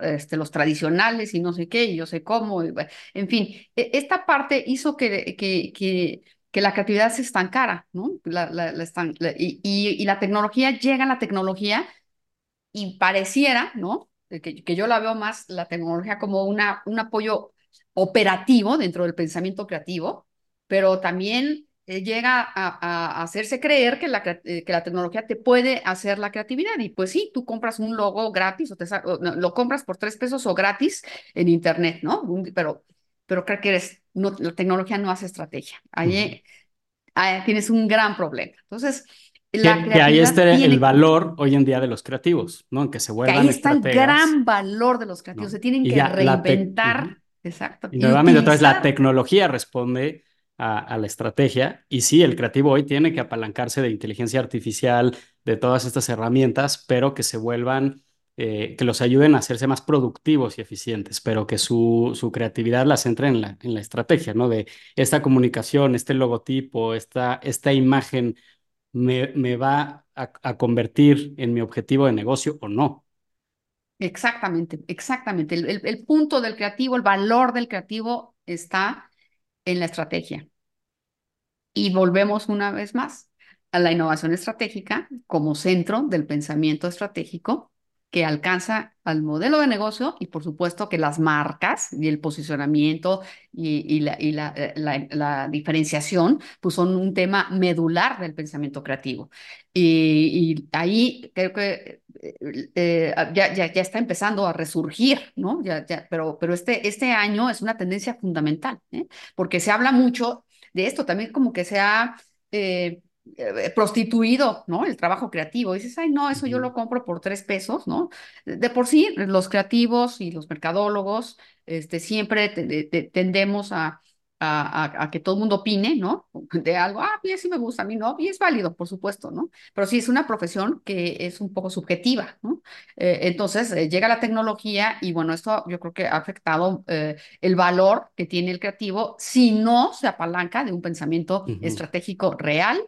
S2: este, los tradicionales y no sé qué, y yo sé cómo. en fin, e, esta parte hizo que, que, que, que la creatividad se estancara, ¿no? La, la, y, y, y, la tecnología llega a la tecnología y pareciera, ¿no? Que, que yo la veo más la tecnología como una, un apoyo operativo dentro del pensamiento creativo, pero también eh, llega a, hacerse creer que la, eh, que la tecnología te puede hacer la creatividad. Y pues sí, tú compras un logo gratis o, te, lo compras por tres pesos o gratis en Internet, ¿no? pero, pero creo que eres, no, la tecnología no hace estrategia. Ahí, ah, tienes un gran problema. Entonces,
S1: la que, que ahí está el valor hoy en día de los creativos, ¿no? En que se vuelvan que ahí está el
S2: gran valor de los creativos, se tienen que reinventar. Exacto.
S1: Y, nuevamente, entonces la tecnología responde a, la estrategia. Y sí, el creativo hoy tiene que apalancarse de inteligencia artificial, de todas estas herramientas, pero que se vuelvan, eh, que los ayuden a hacerse más productivos y eficientes, pero que su, su creatividad la centre en la, en la estrategia, ¿no? De esta comunicación, este logotipo, esta, esta imagen, me, me va a, a convertir en mi objetivo de negocio o no.
S2: Exactamente, exactamente. El, el, punto del creativo, el valor del creativo está en la estrategia. Y volvemos una vez más a la innovación estratégica como centro del pensamiento estratégico que alcanza al modelo de negocio y por supuesto que las marcas y el posicionamiento y, la, y la, eh, la, diferenciación pues son un tema medular del pensamiento creativo. Y, ahí creo que eh, eh, ya, ya, ya, está empezando a resurgir, ¿no? Ya, ya, pero, pero este, este año es una tendencia fundamental, porque se habla mucho de esto, también como que se ha... Eh, prostituido, ¿no? El trabajo creativo. dices, ay, no, eso yo lo compro por tres pesos, ¿no? De por sí, los creativos y los mercadólogos este, siempre tendemos a, a, que todo el mundo opine, ¿no? De algo, ah, bien, sí me gusta, a mí no, y es válido, por supuesto, ¿no? Pero sí es una profesión que es un poco subjetiva, ¿no? Eh, entonces, eh, llega la tecnología y bueno, esto yo creo que ha afectado eh, el valor que tiene el creativo si no se apalanca de un pensamiento estratégico real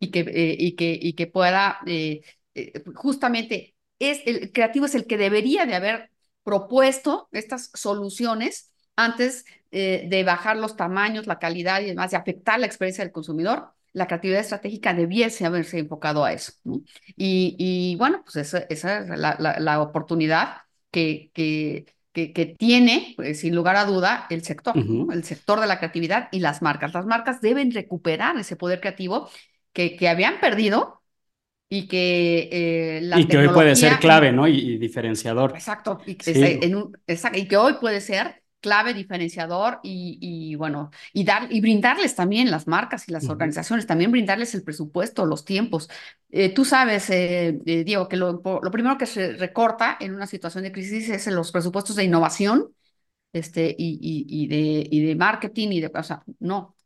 S2: y que, y que, y que pueda, justamente, es, el creativo es el que debería de haber propuesto estas soluciones antes eh, de bajar los tamaños, la calidad y demás, de afectar la experiencia del consumidor, la creatividad estratégica debiese haberse enfocado a eso. Y, y, bueno, pues esa, esa es la, la, oportunidad que, que, que, tiene, pues, sin lugar a duda, el sector, el sector de la creatividad y las marcas. Las marcas deben recuperar ese poder creativo que, que habían perdido y que eh,
S1: la y que hoy puede ser clave, ¿no? Y, diferenciador.
S2: Exacto y, en un, exacto, y que hoy puede ser clave diferenciador y, bueno, y, dar, y brindarles también las marcas y las organizaciones, también brindarles el presupuesto, los tiempos. Eh, tú sabes, eh, eh, Diego, que lo, lo, primero que se recorta en una situación de crisis es los presupuestos de innovación este, y, y, de, y de marketing y de, o sea, no,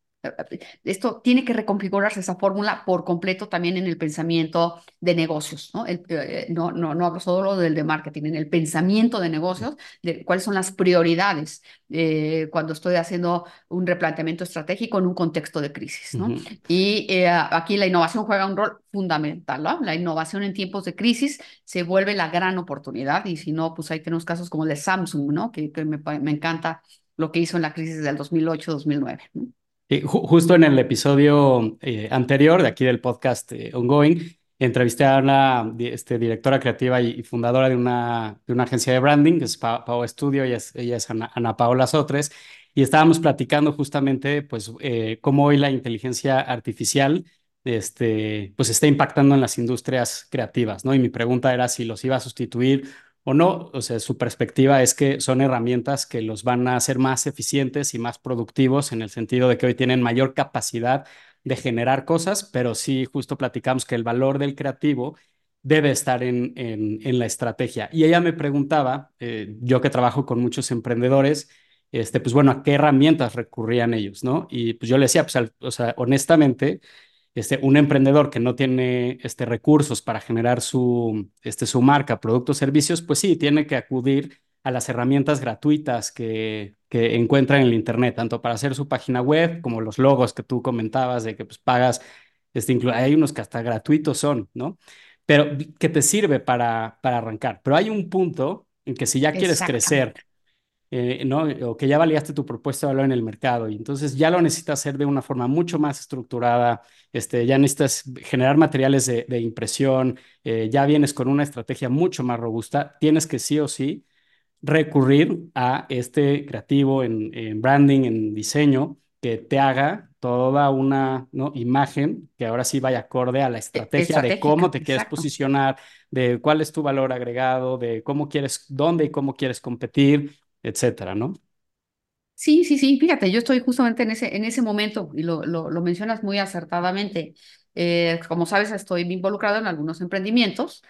S2: esto tiene que reconfigurarse esa fórmula por completo también en el pensamiento de negocios, ¿no? Eh, no, no, no hablo solo del de marketing, en el pensamiento de negocios, de cuáles son las prioridades eh, cuando estoy haciendo un replanteamiento estratégico en un contexto de crisis, ¿no? Y eh, aquí la innovación juega un rol fundamental, ¿no? La innovación en tiempos de crisis se vuelve la gran oportunidad y si no, pues ahí tenemos casos como el de Samsung, ¿no? Que, me, me encanta lo que hizo en la crisis del 2008-2009, ¿no?
S1: Justo en el episodio eh, anterior de aquí del podcast eh, Ongoing, entrevisté a una este, directora creativa y, fundadora de una, de una agencia de branding, que es Pau Studio, ella es, ella es Ana, Paola Sotres, y estábamos platicando justamente pues, eh, cómo hoy la inteligencia artificial este, pues está impactando en las industrias creativas, ¿no? Y mi pregunta era si los iba a sustituir o no, o sea, su perspectiva es que son herramientas que los van a hacer más eficientes y más productivos en el sentido de que hoy tienen mayor capacidad de generar cosas, pero sí justo platicamos que el valor del creativo debe estar en, en, la estrategia. Y ella me preguntaba, eh, yo que trabajo con muchos emprendedores, este, pues bueno, ¿a qué herramientas recurrían ellos, no? Y pues yo le decía, pues, o sea, honestamente, este, un emprendedor que no tiene este, recursos para generar su, este, su marca, productos, servicios, pues sí, tiene que acudir a las herramientas gratuitas que, que encuentra en el Internet, tanto para hacer su página web como los logos que tú comentabas de que pues pagas, este, hay unos que hasta gratuitos son, ¿no? Pero que te sirve para, para arrancar. Pero hay un punto en que si ya quieres crecer eh, ¿no? o que ya validaste tu propuesta de valor en el mercado y entonces ya lo necesitas hacer de una forma mucho más estructurada, este, ya necesitas generar materiales de, impresión, eh, ya vienes con una estrategia mucho más robusta, tienes que sí o sí recurrir a este creativo en, branding, en diseño, que te haga toda una ¿no? imagen que ahora sí vaya acorde a la e, estrategia de cómo te quieres posicionar, de cuál es tu valor agregado, de cómo quieres, dónde y cómo quieres competir, etcétera, ¿no?
S2: Sí, sí, sí, fíjate, yo estoy justamente en ese, en ese momento y lo, lo, lo mencionas muy acertadamente. Eh, como sabes, estoy involucrado en algunos emprendimientos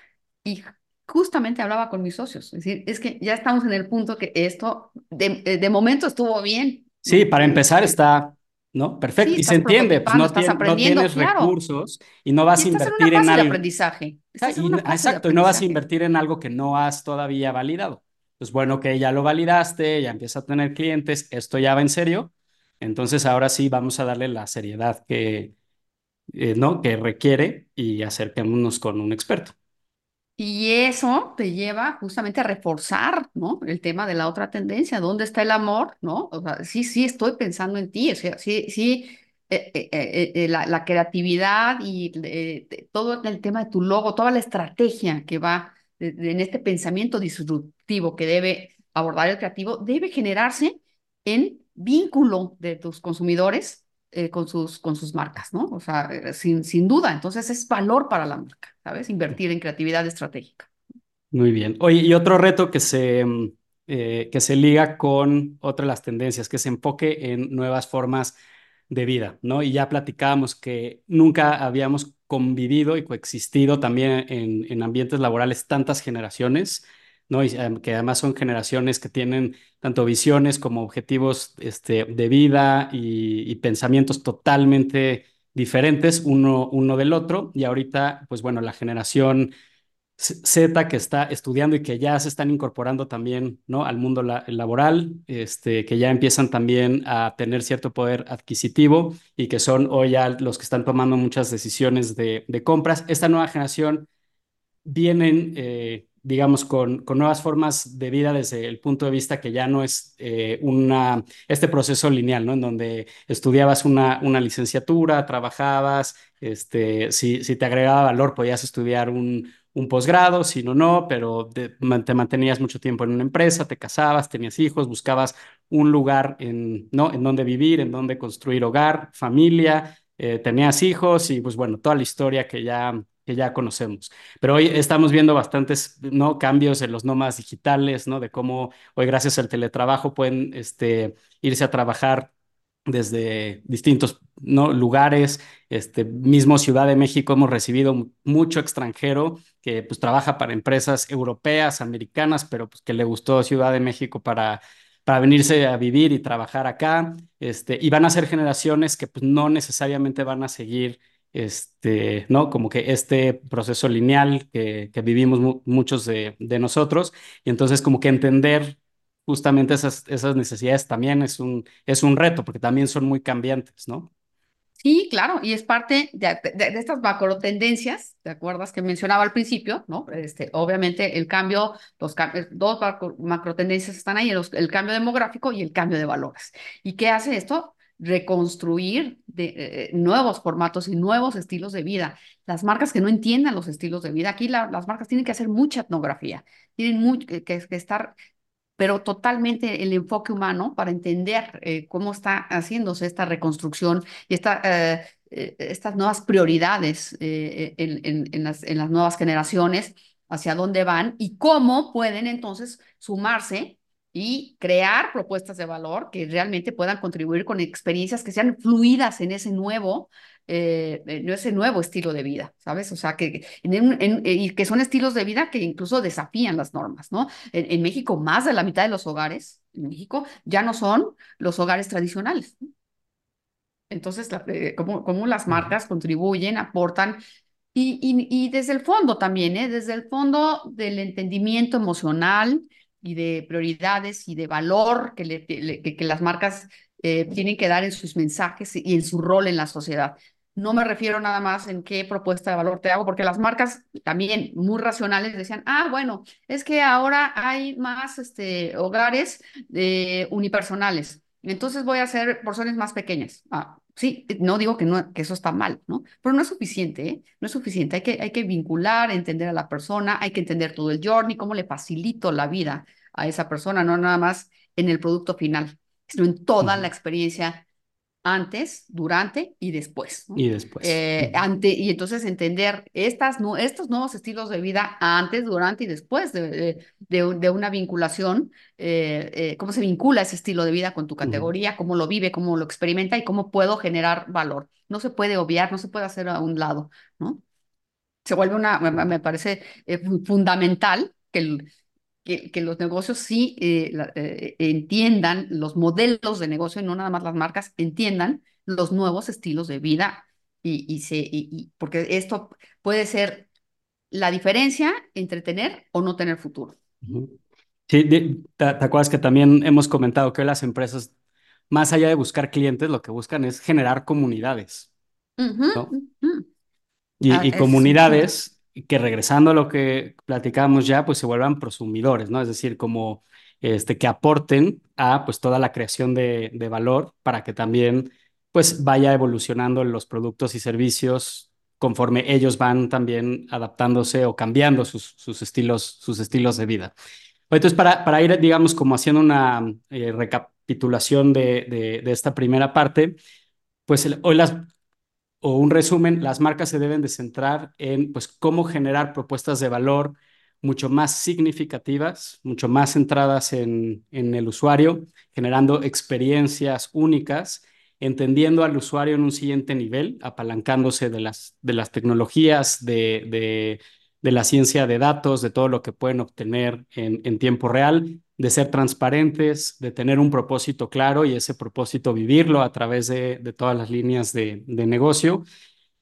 S2: y justamente hablaba con mis socios. Es decir, es que ya estamos en el punto que esto de, eh, de momento estuvo bien.
S1: Sí, para empezar está, ¿no? Perfecto.
S2: Sí,
S1: y se entiende, pues no,
S2: estás
S1: tien- no tienes
S2: claro.
S1: recursos y no vas
S2: Y
S1: a
S2: estás en una
S1: invertir en
S2: fase de
S1: algo.
S2: aprendizaje.
S1: Ah,
S2: Estás en una fase de
S1: exacto, y no vas a invertir en algo que no has todavía validado. Pues bueno, que ya lo validaste, ya empieza a tener clientes, esto ya va en serio. Entonces ahora sí vamos a darle la seriedad que, eh, ¿no? que requiere y acerquémonos con un experto.
S2: Y eso te lleva justamente a reforzar, ¿no? El tema de la otra tendencia, ¿dónde está el amor, ¿no? O sea, sí, sí estoy pensando en ti, o sea, sí, sí, eh, eh, la, creatividad y todo el tema de tu logo, toda la estrategia que va en este pensamiento disruptivo que debe abordar el creativo, debe generarse en vínculo de tus consumidores eh, con sus, con sus marcas, ¿no? O sea, eh, sin, sin duda, entonces es valor para la marca, ¿sabes? Invertir en creatividad estratégica.
S1: Muy bien. Oye, y otro reto que se, mm, eh, que se liga con otra de las tendencias, que se enfoque en nuevas formas de vida, ¿no? Y ya platicábamos que nunca habíamos convivido y coexistido también en, en ambientes laborales tantas generaciones, ¿no? Y eh, que además son generaciones que tienen tanto visiones como objetivos este, de vida y, pensamientos totalmente diferentes uno, uno del otro. Y ahorita, pues bueno, la generación Z que está estudiando y que ya se están incorporando también, ¿no? al mundo la- laboral, este, que ya empiezan también a tener cierto poder adquisitivo y que son hoy ya los que están tomando muchas decisiones de, de compras. Esta nueva generación vienen, eh, digamos, con, con nuevas formas de vida desde el punto de vista que ya no es eh, una, este proceso lineal, ¿no? En donde estudiabas una, una licenciatura, trabajabas, este, si, si te agregaba valor, podías estudiar un, un posgrado, si no, no, pero te mantenías mucho tiempo en una empresa, te casabas, tenías hijos, buscabas un lugar en, ¿no? en donde vivir, en donde construir hogar, familia, eh, tenías hijos y pues bueno, toda la historia que ya, que ya conocemos. Pero hoy estamos viendo bastantes, ¿no? cambios en los nómadas digitales, ¿no? De cómo hoy gracias al teletrabajo pueden este, irse a trabajar desde distintos ¿no? lugares, este, mismo Ciudad de México hemos recibido mu- mucho extranjero que pues trabaja para empresas europeas, americanas, pero pues que le gustó Ciudad de México para, para venirse a vivir y trabajar acá, este, y van a ser generaciones que pues no necesariamente van a seguir este, ¿no? Como que este proceso lineal que, que vivimos mu- muchos de, de nosotros, y entonces como que entender justamente esas, esas necesidades también es un, es un reto, porque también son muy cambiantes, ¿no?
S2: Sí, claro, y es parte de, de- de estas macro tendencias, ¿te acuerdas que mencionaba al principio? ¿no? Este, obviamente el cambio, los dos macro, macro tendencias están ahí, el cambio demográfico y el cambio de valores. ¿Y qué hace esto? Reconstruir de, eh, nuevos formatos y nuevos estilos de vida. Las marcas que no entiendan los estilos de vida, aquí la- las marcas tienen que hacer mucha etnografía, tienen mu- que, que- estar pero totalmente el enfoque humano para entender eh, cómo está haciéndose esta reconstrucción y esta, eh, estas nuevas prioridades en las nuevas generaciones, hacia dónde van y cómo pueden entonces sumarse y crear propuestas de valor que realmente puedan contribuir con experiencias que sean fluidas en ese nuevo, eh, en ese nuevo estilo de vida, ¿sabes? O sea, que, en en- y que son estilos de vida que incluso desafían las normas, ¿no? En, en México, más de la mitad de los hogares en México ya no son los hogares tradicionales. ¿no? Entonces, la- eh, cómo, cómo las marcas contribuyen, aportan, y, y, y desde el fondo también, ¿eh? Desde el fondo del entendimiento emocional y de prioridades y de valor que, le- que las marcas eh, tienen que dar en sus mensajes y en su rol en la sociedad. No me refiero nada más en qué propuesta de valor te hago, porque las marcas también muy racionales decían, ah, bueno, es que ahora hay más este, hogares eh, unipersonales. Entonces voy a hacer porciones más pequeñas. Ah, sí, no digo que, no, que eso está mal, ¿no? Pero no es suficiente, ¿eh? No es suficiente. Hay que, hay que vincular, entender a la persona, hay que entender todo el journey, cómo le facilito la vida a esa persona, no nada más en el producto final, sino en toda la experiencia antes, durante y después.
S1: Y después.
S2: Eh, ante, y entonces entender estas, estos nuevos estilos de vida antes, durante y después de, de, una vinculación, eh, eh, cómo se vincula ese estilo de vida con tu categoría, cómo lo vive, cómo lo experimenta y cómo puedo generar valor. No se puede obviar, no se puede hacer a un lado, ¿no? Se vuelve una, me, parece fundamental que el, que, los negocios sí eh, eh, entiendan los modelos de negocio y no nada más las marcas, entiendan los nuevos estilos de vida y, y se, y, porque esto puede ser la diferencia entre tener o no tener futuro.
S1: Sí, te, acuerdas que también hemos comentado que las empresas, más allá de buscar clientes, lo que buscan es generar comunidades. Y, ah, comunidades que regresando a lo que platicábamos ya, pues se vuelvan prosumidores, ¿no? Es decir, como este, que aporten a pues toda la creación de, de valor para que también pues vaya evolucionando los productos y servicios conforme ellos van también adaptándose o cambiando sus, sus, estilos, sus estilos de vida. Entonces, para, para ir, digamos, como haciendo una eh, recapitulación de, de, esta primera parte, pues hoy las o un resumen, las marcas se deben de centrar en pues, cómo generar propuestas de valor mucho más significativas, mucho más centradas en, en el usuario, generando experiencias únicas, entendiendo al usuario en un siguiente nivel, apalancándose de las, de las tecnologías, de, de, de la ciencia de datos, de todo lo que pueden obtener en, en tiempo real, de ser transparentes, de tener un propósito claro y ese propósito vivirlo a través de, todas las líneas de, negocio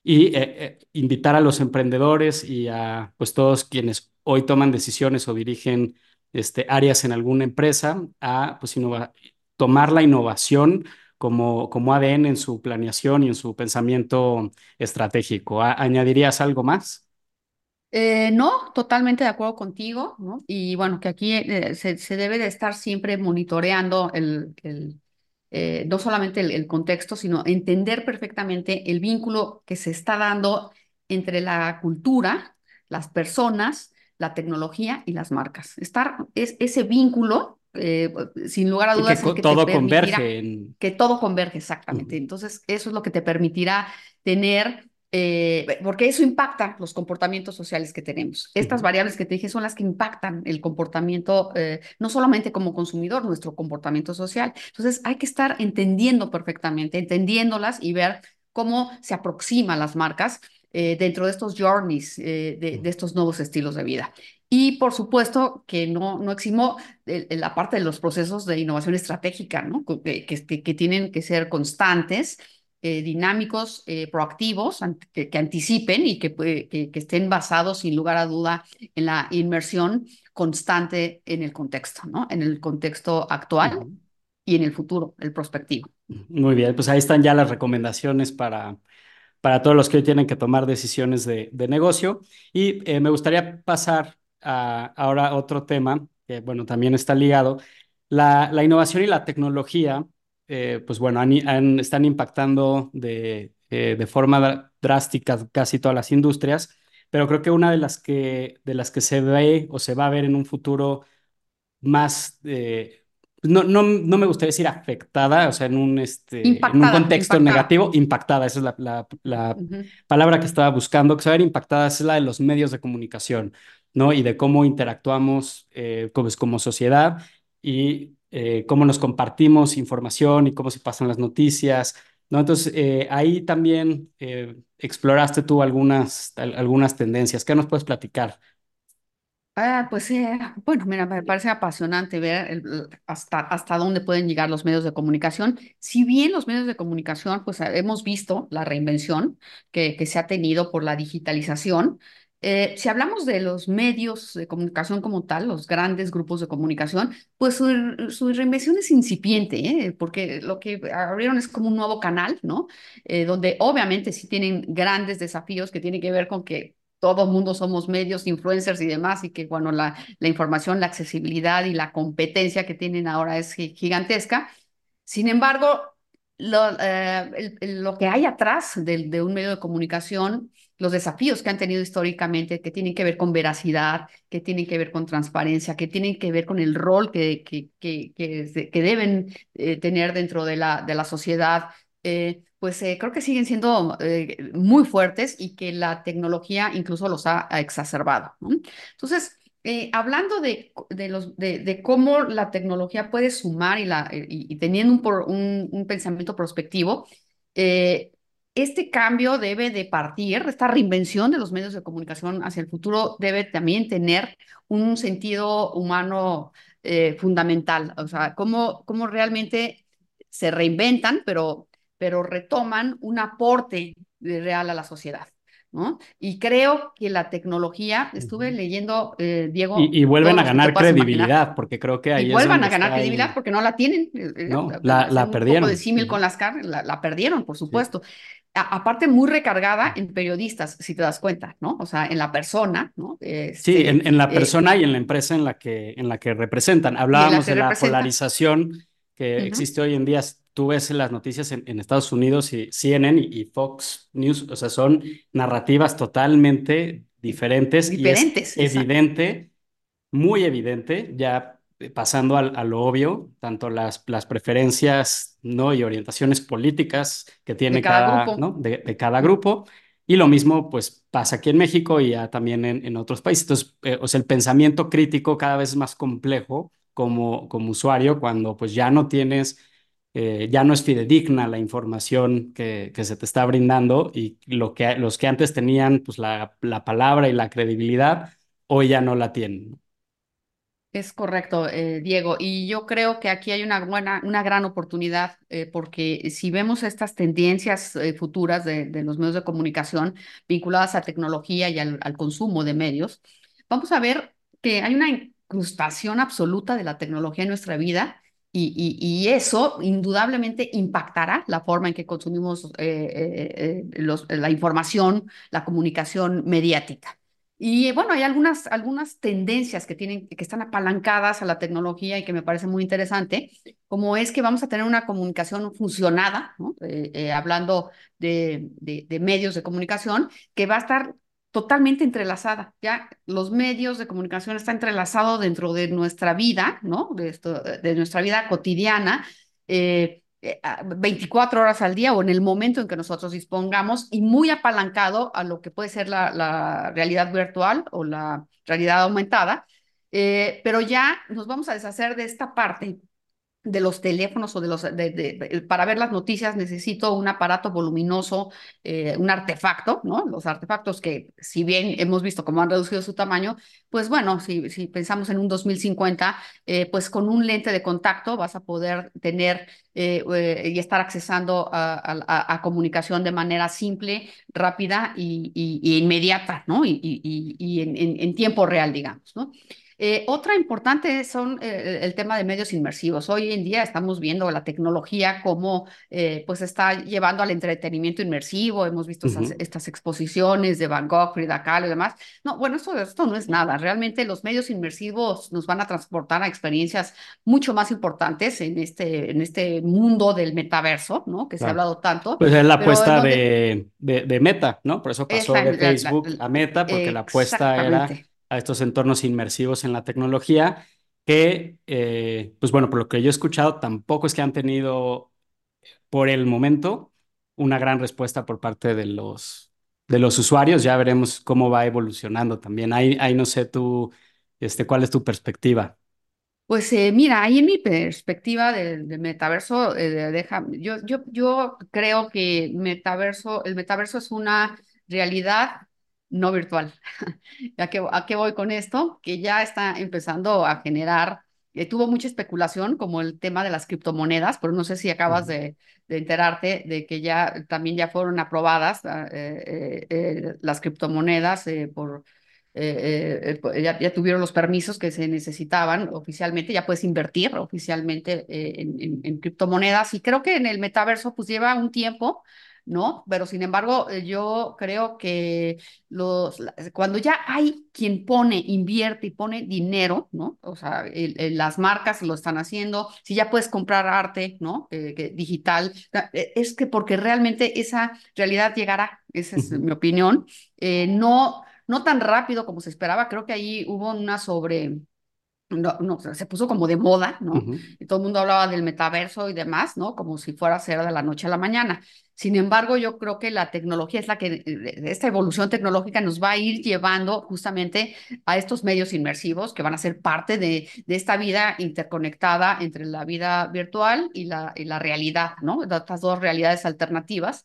S1: y eh, eh, invitar a los emprendedores y a pues todos quienes hoy toman decisiones o dirigen este, áreas en alguna empresa a pues tomar la innovación como, como ADN en su planeación y en su pensamiento estratégico. ¿Añadirías algo más?
S2: Eh, no, totalmente de acuerdo contigo, ¿no? Y bueno, que aquí eh, se, debe de estar siempre monitoreando el, el eh, no solamente el, contexto, sino entender perfectamente el vínculo que se está dando entre la cultura, las personas, la tecnología y las marcas. Estar es, ese vínculo, sin lugar a dudas,
S1: que, todo converge.
S2: Que todo converge, exactamente. Entonces, eso es lo que te permitirá tener eh, porque eso impacta los comportamientos sociales que tenemos. Estas variables que te dije son las que impactan el comportamiento, eh, no solamente como consumidor, nuestro comportamiento social. Entonces hay que estar entendiendo perfectamente, entendiéndolas y ver cómo se aproximan las marcas eh, dentro de estos journeys, de, estos nuevos estilos de vida. Y por supuesto que no, no eximo la parte de los procesos de innovación estratégica, ¿no? que, que, que tienen que ser constantes eh, dinámicos, eh, proactivos, que, anticipen y que, que, estén basados sin lugar a duda en la inmersión constante en el contexto, ¿no? En el contexto actual y en el futuro, el prospectivo.
S1: Muy bien, pues ahí están ya las recomendaciones para, para todos los que hoy tienen que tomar decisiones de, de negocio. Y eh, me gustaría pasar a, ahora a otro tema que, bueno, también está ligado. La, la innovación y la tecnología eh, pues bueno, están impactando de, eh, de forma drástica casi todas las industrias, pero creo que una de las que, de las que se ve o se va a ver en un futuro más, eh, no, no, no, me gustaría decir afectada, o sea, en un, este, en un contexto negativo, impactada, esa es la, la, la palabra que estaba buscando, que se va a ver impactada es la de los medios de comunicación, ¿no? Y de cómo interactuamos como, como sociedad y eh, cómo nos compartimos información y cómo se pasan las noticias, ¿no? Entonces, eh, ahí también eh, exploraste tú algunas, algunas tendencias. ¿Qué nos puedes platicar?
S2: Ah, pues bueno, mira, me parece apasionante ver hasta, hasta dónde pueden llegar los medios de comunicación. Si bien los medios de comunicación, pues hemos visto la reinvención que, que se ha tenido por la digitalización, eh, si hablamos de los medios de comunicación como tal, los grandes grupos de comunicación, pues su, reinvención es incipiente, ¿eh? porque lo que abrieron es como un nuevo canal, ¿no? Eh, donde obviamente sí tienen grandes desafíos que tienen que ver con que todo el mundo somos medios, influencers y demás, y que bueno, la, la información, la accesibilidad y la competencia que tienen ahora es gigantesca. Sin embargo, lo, lo que hay atrás de, de un medio de comunicación los desafíos que han tenido históricamente, que tienen que ver con veracidad, que tienen que ver con transparencia, que tienen que ver con el rol que, que, que, que, deben eh, tener dentro de la, de la sociedad pues creo que siguen siendo muy fuertes y que la tecnología incluso los ha, exacerbado. Entonces, hablando de, de, los, de, cómo la tecnología puede sumar y, la, y, teniendo un, un, un, pensamiento prospectivo, este cambio debe de partir, esta reinvención de los medios de comunicación hacia el futuro debe también tener un sentido humano eh, fundamental, o sea, cómo, cómo realmente se reinventan, pero, pero retoman un aporte real a la sociedad. ¿no? Y creo que la tecnología, estuve leyendo, eh, Diego.
S1: Y, vuelven a ganar credibilidad, porque creo que ahí.
S2: Y vuelvan a ganar credibilidad porque no la tienen.
S1: Eh, no, la, la, perdieron. Un
S2: de símil con las carnes, la, perdieron, por supuesto aparte muy recargada en periodistas, si te das cuenta, ¿no? O sea, en la persona, ¿no?
S1: sí, este, en, la eh, persona y en la empresa en la que, en la que representan. Hablábamos de la polarización que existe hoy en día. Tú ves las noticias en, Estados Unidos y CNN y, Fox News, o sea, son narrativas totalmente diferentes. Diferentes. Y es evidente, muy evidente, ya pasando a, lo obvio, tanto las, las preferencias ¿no? y orientaciones políticas que tiene cada, grupo. ¿no? de, cada grupo. Y lo mismo pues pasa aquí en México y ya también en, en otros países. Entonces, eh, o sea, el pensamiento crítico cada vez es más complejo como, como usuario cuando pues ya no tienes, eh, ya no es fidedigna la información que, que, se te está brindando y lo que, los que antes tenían pues la, la palabra y la credibilidad, hoy ya no la tienen.
S2: Es correcto, eh, Diego. Y yo creo que aquí hay una buena, una gran oportunidad, eh, porque si vemos estas tendencias eh, futuras de, los medios de comunicación vinculadas a tecnología y al, consumo de medios, vamos a ver que hay una incrustación absoluta de la tecnología en nuestra vida y, eso indudablemente impactará la forma en que consumimos la información, la comunicación mediática. Y bueno, hay algunas, algunas tendencias que, tienen, que están apalancadas a la tecnología y que me parece muy interesante, como es que vamos a tener una comunicación funcionada, eh, eh, hablando de, de, medios de comunicación, que va a estar totalmente entrelazada. Ya los medios de comunicación están entrelazados dentro de nuestra vida, ¿no? De, esto, de nuestra vida cotidiana. Eh, 24 eh, horas al día o en el momento en que nosotros dispongamos y muy apalancado a lo que puede ser la, realidad virtual o la realidad aumentada, eh, pero ya nos vamos a deshacer de esta parte de los teléfonos o de los de, para ver las noticias necesito un aparato voluminoso, eh, un artefacto, ¿no? Los artefactos que si bien hemos visto cómo han reducido su tamaño, pues bueno, si, si pensamos en un 2050, eh, pues con un lente de contacto vas a poder tener eh, y estar accesando a, comunicación de manera simple, rápida y, inmediata, ¿no? Y, y en, en, tiempo real, digamos, ¿no? Eh, otra importante son eh, el tema de medios inmersivos. Hoy en día estamos viendo la tecnología como eh, pues está llevando al entretenimiento inmersivo. Hemos visto estas exposiciones de Van Gogh, Frida Kahlo y demás. No, bueno, esto, esto no es nada. Realmente los medios inmersivos nos van a transportar a experiencias mucho más importantes en este, en este mundo del metaverso, ¿no? Que se ha hablado tanto.
S1: Pues es la apuesta de, de, Meta, ¿no? Por eso pasó de Facebook a Meta, porque la apuesta era a estos entornos inmersivos en la tecnología, que, eh, pues bueno, por lo que yo he escuchado, tampoco es que han tenido por el momento una gran respuesta por parte de los, de los usuarios. Ya veremos cómo va evolucionando también. Ahí, ahí no sé tú, este, cuál es tu perspectiva.
S2: Pues eh, mira, ahí en mi perspectiva del, metaverso, eh, deja, yo, yo, yo creo que metaverso, el metaverso es una realidad no virtual. ¿A qué, ¿A qué voy con esto? Que ya está empezando a generar, eh, tuvo mucha especulación como el tema de las criptomonedas, pero no sé si acabas de, enterarte de que ya también ya fueron aprobadas ah, eh, eh, las criptomonedas por... Ya, ya, tuvieron los permisos que se necesitaban oficialmente, ya puedes invertir oficialmente en, en, criptomonedas y creo que en el metaverso pues lleva un tiempo, ¿no? Pero sin embargo, eh, yo creo que los, cuando ya hay quien pone, invierte y pone dinero, ¿no? O sea, las marcas lo están haciendo, si ya puedes comprar arte, ¿no? Eh, digital, e, es que porque realmente esa realidad llegará, esa es mi opinión, eh, no, no tan rápido como se esperaba, creo que ahí hubo una sobre no, no, se puso como de moda, ¿no? Y todo el mundo hablaba del metaverso y demás, ¿no? Como si fuera a ser de la noche a la mañana. Sin embargo, yo creo que la tecnología es la que, esta evolución tecnológica nos va a ir llevando justamente a estos medios inmersivos que van a ser parte de, de esta vida interconectada entre la vida virtual y la, y la realidad, ¿no? Estas dos realidades alternativas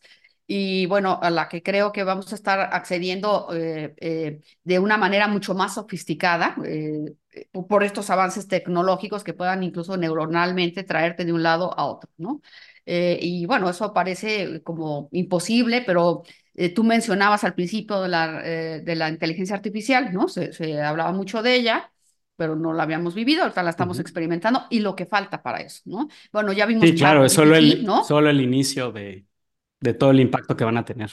S2: y bueno, a la que creo que vamos a estar accediendo eh, eh, de una manera mucho más sofisticada eh, por estos avances tecnológicos que puedan incluso neuronalmente traerte de un lado a otro, ¿no? y bueno, eso parece como imposible, pero tú mencionabas al principio de la, de la inteligencia artificial, ¿no? Se, se, hablaba mucho de ella pero no la habíamos vivido, ahorita la estamos experimentando y lo que falta para eso, ¿no? Bueno, ya vimos...
S1: Sí, claro, es solo el, ¿no? solo el inicio de, de todo el impacto que van a tener.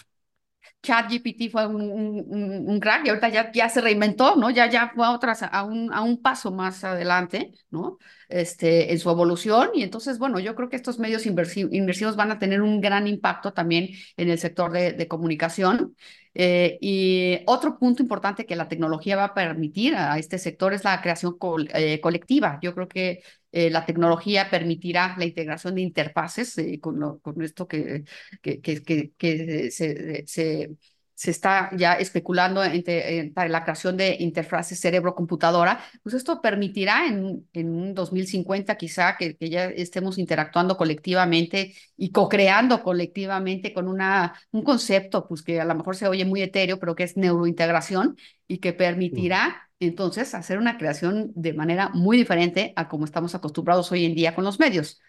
S2: ChatGPT fue un, un, un, crack y ahorita ya, ya se reinventó, ¿no? Ya, ya fue a, otras, a, un, a un paso más adelante, ¿no? Este, en su evolución. Y entonces, bueno, yo creo que estos medios inversivos van a tener un gran impacto también en el sector de, de comunicación. Eh, y otro punto importante que la tecnología va a permitir a este sector es la creación eh, colectiva. Yo creo que eh, la tecnología permitirá la integración de interfaces con, con, esto que, que, que, que se, se se está ya especulando entre, la creación de interfaces cerebro-computadora, pues esto permitirá en, en un 2050 quizá que, que, ya estemos interactuando colectivamente y co-creando colectivamente con una, un concepto pues que a lo mejor se oye muy etéreo, pero que es neurointegración y que permitirá entonces hacer una creación de manera muy diferente a como estamos acostumbrados hoy en día con los medios.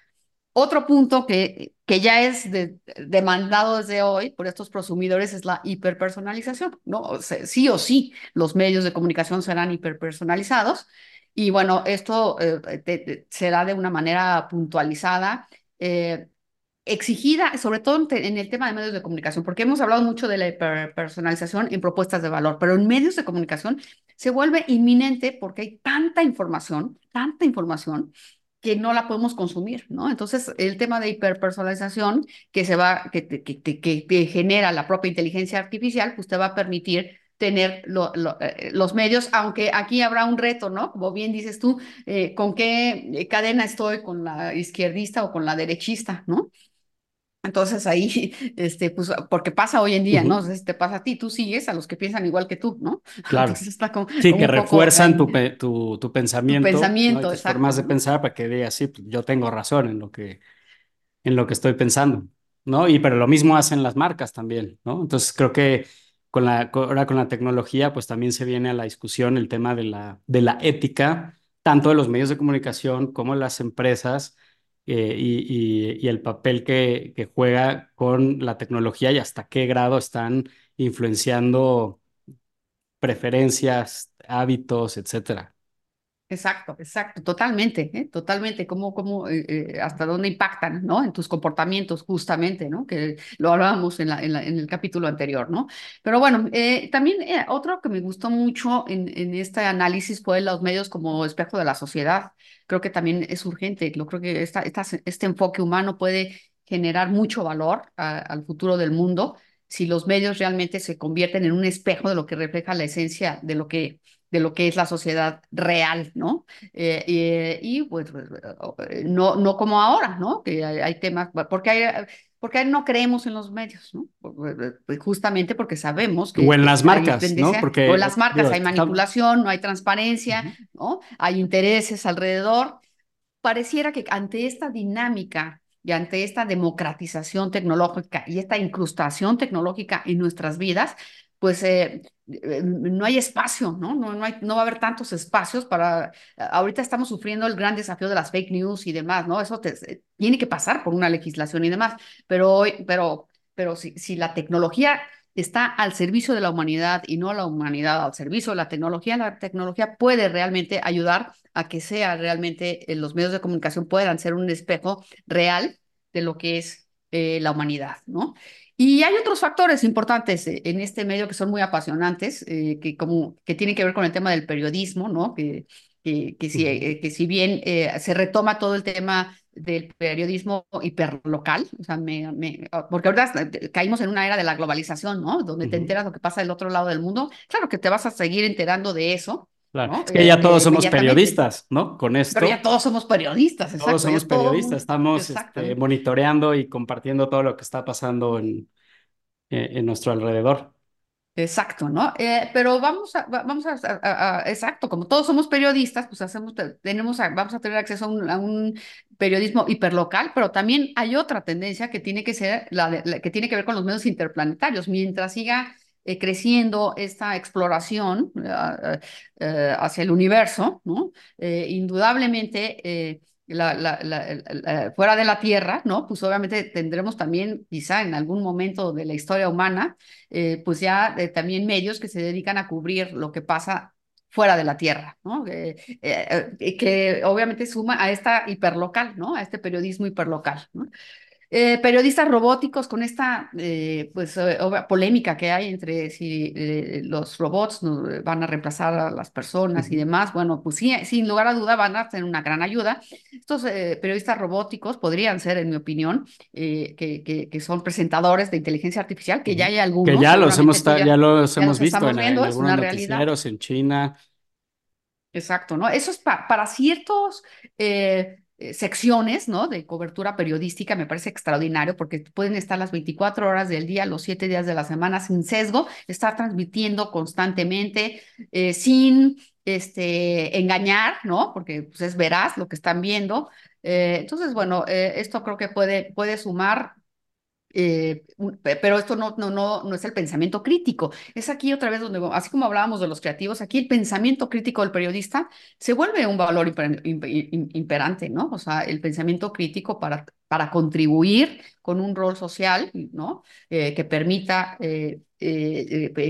S2: Otro punto que, que ya es demandado desde hoy por estos prosumidores es la hiperpersonalización, ¿no? sí o sí, los medios de comunicación serán hiperpersonalizados y bueno, esto eh, será de una manera puntualizada, eh, exigida, sobre todo en el tema de medios de comunicación, porque hemos hablado mucho de la hiperpersonalización en propuestas de valor, pero en medios de comunicación se vuelve inminente porque hay tanta información, tanta información que no la podemos consumir, ¿no? Entonces, el tema de hiperpersonalización que se va, que, que, que, genera la propia inteligencia artificial, pues te va a permitir tener eh, los medios, aunque aquí habrá un reto, ¿no? Como bien dices tú, eh, ¿con qué cadena estoy? ¿Con la izquierdista o con la derechista, ¿no? Entonces ahí, este, pues, porque pasa hoy en día, ¿no? si te pasa a ti, tú sigues a los que piensan igual que tú, ¿no?
S1: Claro. sí, que refuerzan tu, tu, tu, pensamiento. Tu
S2: pensamiento,
S1: ¿no? Formas de pensar para que digas, sí, pues, yo tengo razón en lo que, en lo que estoy pensando, ¿no? Y pero lo mismo hacen las marcas también, ¿no? Entonces creo que con la, ahora con la tecnología, pues también se viene a la discusión el tema de la, de la ética, tanto de los medios de comunicación como de las empresas, eh, y, el papel que, que, juega con la tecnología y hasta qué grado están influenciando preferencias, hábitos, etcétera.
S2: Exacto, exacto, totalmente, ¿eh? totalmente, cómo, cómo, eh, eh, hasta dónde impactan, ¿no? En tus comportamientos, justamente, ¿no? Que lo hablábamos en, la, en, el capítulo anterior, ¿no? Pero bueno, también otro que me gustó mucho en, en este análisis fue los medios como espejo de la sociedad. Creo que también es urgente, yo creo que esta, este enfoque humano puede generar mucho valor al futuro del mundo si los medios realmente se convierten en un espejo de lo que refleja la esencia de lo que de lo que es la sociedad real, ¿no? Eh, y pues, pues eh, no, no como ahora, ¿no? Que hay, temas, porque hay, porque no creemos en los medios, ¿no? Pues, justamente porque sabemos que...
S1: O en las marcas, ¿no?
S2: Porque, o en las marcas hay manipulación, no hay transparencia, ¿no? Hay intereses alrededor. Pareciera que ante esta dinámica y ante esta democratización tecnológica y esta incrustación tecnológica en nuestras vidas, pues eh, eh, no hay espacio, ¿no? No, no, hay, no va a haber tantos espacios para... Ahorita estamos sufriendo el gran desafío de las fake news y demás, ¿no? Eso eh, tiene que pasar por una legislación y demás, pero, pero, pero si, si la tecnología está al servicio de la humanidad y no la humanidad al servicio de la tecnología, la tecnología puede realmente ayudar a que sea realmente los medios de comunicación puedan ser un espejo real de lo que es la humanidad, ¿no? Y hay otros factores importantes eh, en este medio que son muy apasionantes, eh, que, como, que tienen que ver con el tema del periodismo, ¿no? Que, que, que, si, eh, que si bien se retoma todo el tema del periodismo hiperlocal, o sea, me, me, ah, porque ahora caímos en una era de la globalización, ¿no? Donde te enteras lo que pasa del otro lado del mundo. Claro que te vas a seguir enterando de eso,
S1: Es que ya todos somos periodistas, ¿no? Con esto.
S2: Pero ya todos somos periodistas, exacto.
S1: Todos somos periodistas, estamos este, monitoreando y compartiendo todo lo que está pasando en, en nuestro alrededor.
S2: Exacto, ¿no? Eh, pero vamos a, vamos a, exacto, como todos somos periodistas, pues hacemos, tenemos, vamos a tener acceso a un, periodismo hiperlocal, pero también hay otra tendencia que tiene que ser la, que tiene que ver con los medios interplanetarios. Mientras siga eh, creciendo esta exploración eh, hacia el universo, indudablemente fuera de la Tierra, ¿no? Pues obviamente tendremos también, quizá en algún momento de la historia humana, eh, pues ya eh, también medios que se dedican a cubrir lo que pasa fuera de la Tierra. Eh, que obviamente suma a esta hiperlocal, ¿no? A este periodismo hiperlocal. Eh, periodistas robóticos con esta eh, pues, eh, polémica que hay entre si los robots van a reemplazar a las personas y demás. Bueno, pues sí, sin lugar a duda van a tener una gran ayuda. Estos periodistas robóticos podrían ser, en mi opinión, que, que, son presentadores de inteligencia artificial, que ya hay algunos.
S1: Que ya los hemos, ya, los hemos visto en, en, algunos noticieros en China.
S2: Exacto, ¿no? Eso es para ciertos eh, secciones, ¿no? De cobertura periodística, me parece extraordinario porque pueden estar las 24 horas del día, los 7 días de la semana sin sesgo, estar transmitiendo constantemente, eh, sin este, engañar, ¿no? Porque pues, es veraz lo que están viendo. Eh, entonces, bueno, esto creo que puede, puede sumar eh, pero esto no, no, no, no es el pensamiento crítico. Es aquí otra vez donde, así como hablábamos de los creativos, aquí el pensamiento crítico del periodista se vuelve un valor imperante, ¿no? O sea, el pensamiento crítico para, para contribuir con un rol social, ¿no? Eh, que permita eh,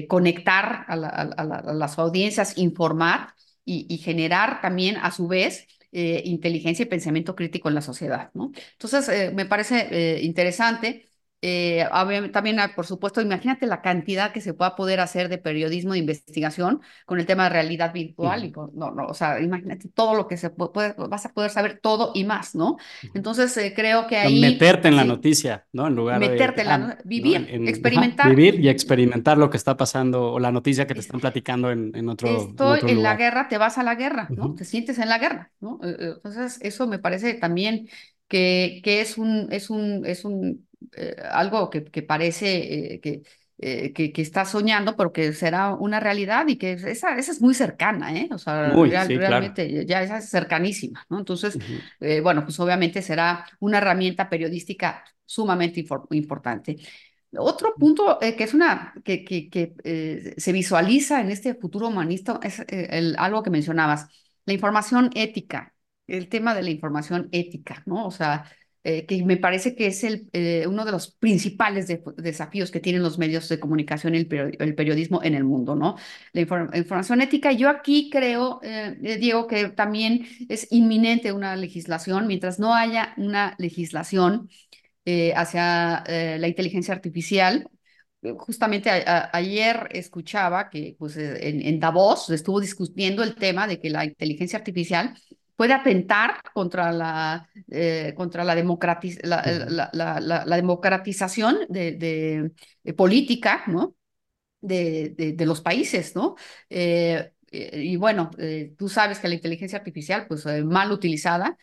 S2: conectar a, las audiencias, informar y, y generar también, a su vez, inteligencia y pensamiento crítico en la sociedad, ¿no? Entonces, me parece interesante eh, también, ah, por supuesto, imagínate la cantidad que se pueda poder hacer de periodismo de investigación con el tema de realidad virtual. Y no, no, o sea, imagínate todo lo que se puede, vas a poder saber todo y más, ¿no? Entonces, eh, creo que ahí...
S1: Meterte en la noticia, ¿no? En lugar
S2: meterte
S1: de...
S2: en la... Vivir, experimentar.
S1: vivir y experimentar lo que está pasando o la noticia que te están platicando en, en otro
S2: Estoy en, la guerra, te vas a la guerra, ¿no? Te sientes en la guerra, ¿no? Eh, entonces, eso me parece también que, que es un... Es un, es un eh, algo que, que parece eh, que, eh, que, que, está soñando, pero que será una realidad y que esa, esa es muy cercana, ¿eh? O sea, realmente ya esa es cercanísima, ¿no? Entonces, bueno, pues obviamente será una herramienta periodística sumamente importante. Otro punto que es una que, que, que se visualiza en este futuro humanista es el, algo que mencionabas, la información ética, el tema de la información ética, ¿no? O sea, eh, que me parece que es el, eh, uno de los principales desafíos que tienen los medios de comunicación y el, periodismo en el mundo, ¿no? La información ética. Yo aquí creo, eh, Diego, que también es inminente una legislación, mientras no haya una legislación hacia la inteligencia artificial. Justamente ayer escuchaba que pues, en, en Davos estuvo discutiendo el tema de que la inteligencia artificial puede atentar contra la, eh, contra la, la, la, la, democratización de, de, política ¿no? de, de, los países. ¿no? Eh, eh, y bueno, tú sabes que la inteligencia artificial, pues mal utilizada,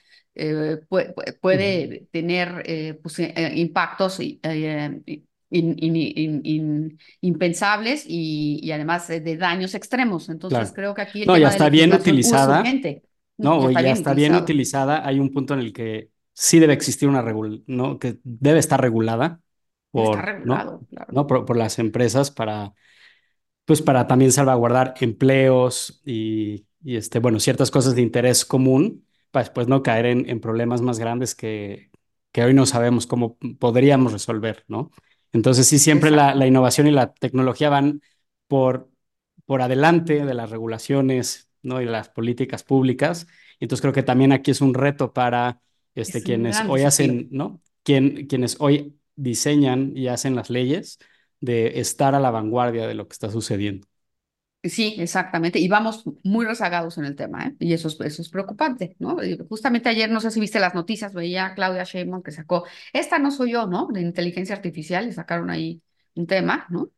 S2: puede, puede tener pues, impactos impensables y, y, además de daños extremos. Entonces creo que aquí
S1: el no, ya está bien utilizada. No, ya está bien utilizada. Hay un punto en el que sí debe existir una regulación, ¿no? Que debe estar regulada por, ¿no? Por, las empresas para, pues para también salvaguardar empleos y, y, este, bueno, ciertas cosas de interés común, para después no caer en, en problemas más grandes que, que hoy no sabemos cómo podríamos resolver, ¿no? Entonces sí, siempre la, la, innovación y la tecnología van por, por adelante de las regulaciones ¿no? y las políticas públicas. Entonces creo que también aquí es un reto para este, quienes hoy hacen, ¿no? Quien, quienes hoy diseñan y hacen las leyes de estar a la vanguardia de lo que está sucediendo.
S2: Sí, exactamente. Y vamos muy rezagados en el tema, ¿eh? Y eso es, eso es preocupante, ¿no? justamente ayer, no sé si viste las noticias, veía a Claudia Sheinbaum que sacó, esta no soy yo, ¿no? De inteligencia artificial, y sacaron ahí un tema, ¿no?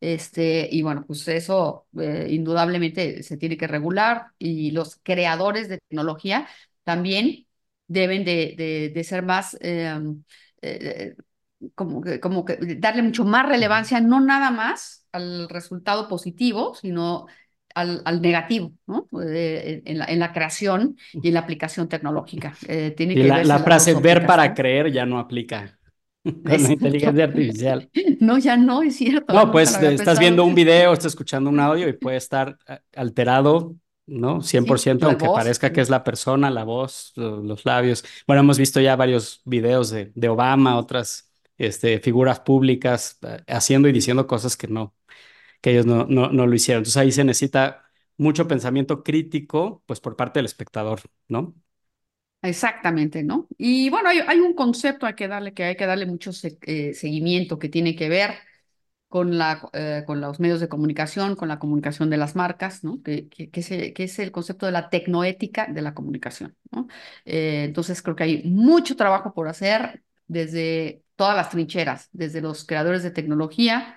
S2: Este, y bueno, pues eso eh, indudablemente se tiene que regular y los creadores de tecnología también deben de, de, ser más, em, eh, como, que, como que darle mucho más relevancia, no nada más al resultado positivo, sino al, al negativo, ¿no? Eh, en, la, en, la, creación y en la aplicación tecnológica.
S1: tiene y que la, la frase ver para creer ya no aplica con la inteligencia artificial.
S2: No, ya no, es cierto.
S1: No, pues estás viendo un video, estás escuchando un audio y puede estar eh, alterado, ¿no? 100%, aunque parezca que es la persona, la voz, los labios. Bueno, hemos visto ya varios videos de, de Obama, otras este, figuras públicas eh, haciendo y diciendo cosas que no, que ellos no, no, no lo hicieron. Entonces ahí se necesita mucho pensamiento crítico, pues por parte del espectador, ¿no?
S2: Exactamente, ¿no? Y bueno, hay, un concepto que darle, que hay que darle mucho eh, seguimiento que tiene que ver con, la, eh, con los medios de comunicación, con la comunicación de las marcas, ¿no? Que, que, que, es, el concepto de la tecnoética de la comunicación, ¿no? Eh, entonces creo que hay mucho trabajo por hacer desde todas las trincheras, desde los creadores de tecnología,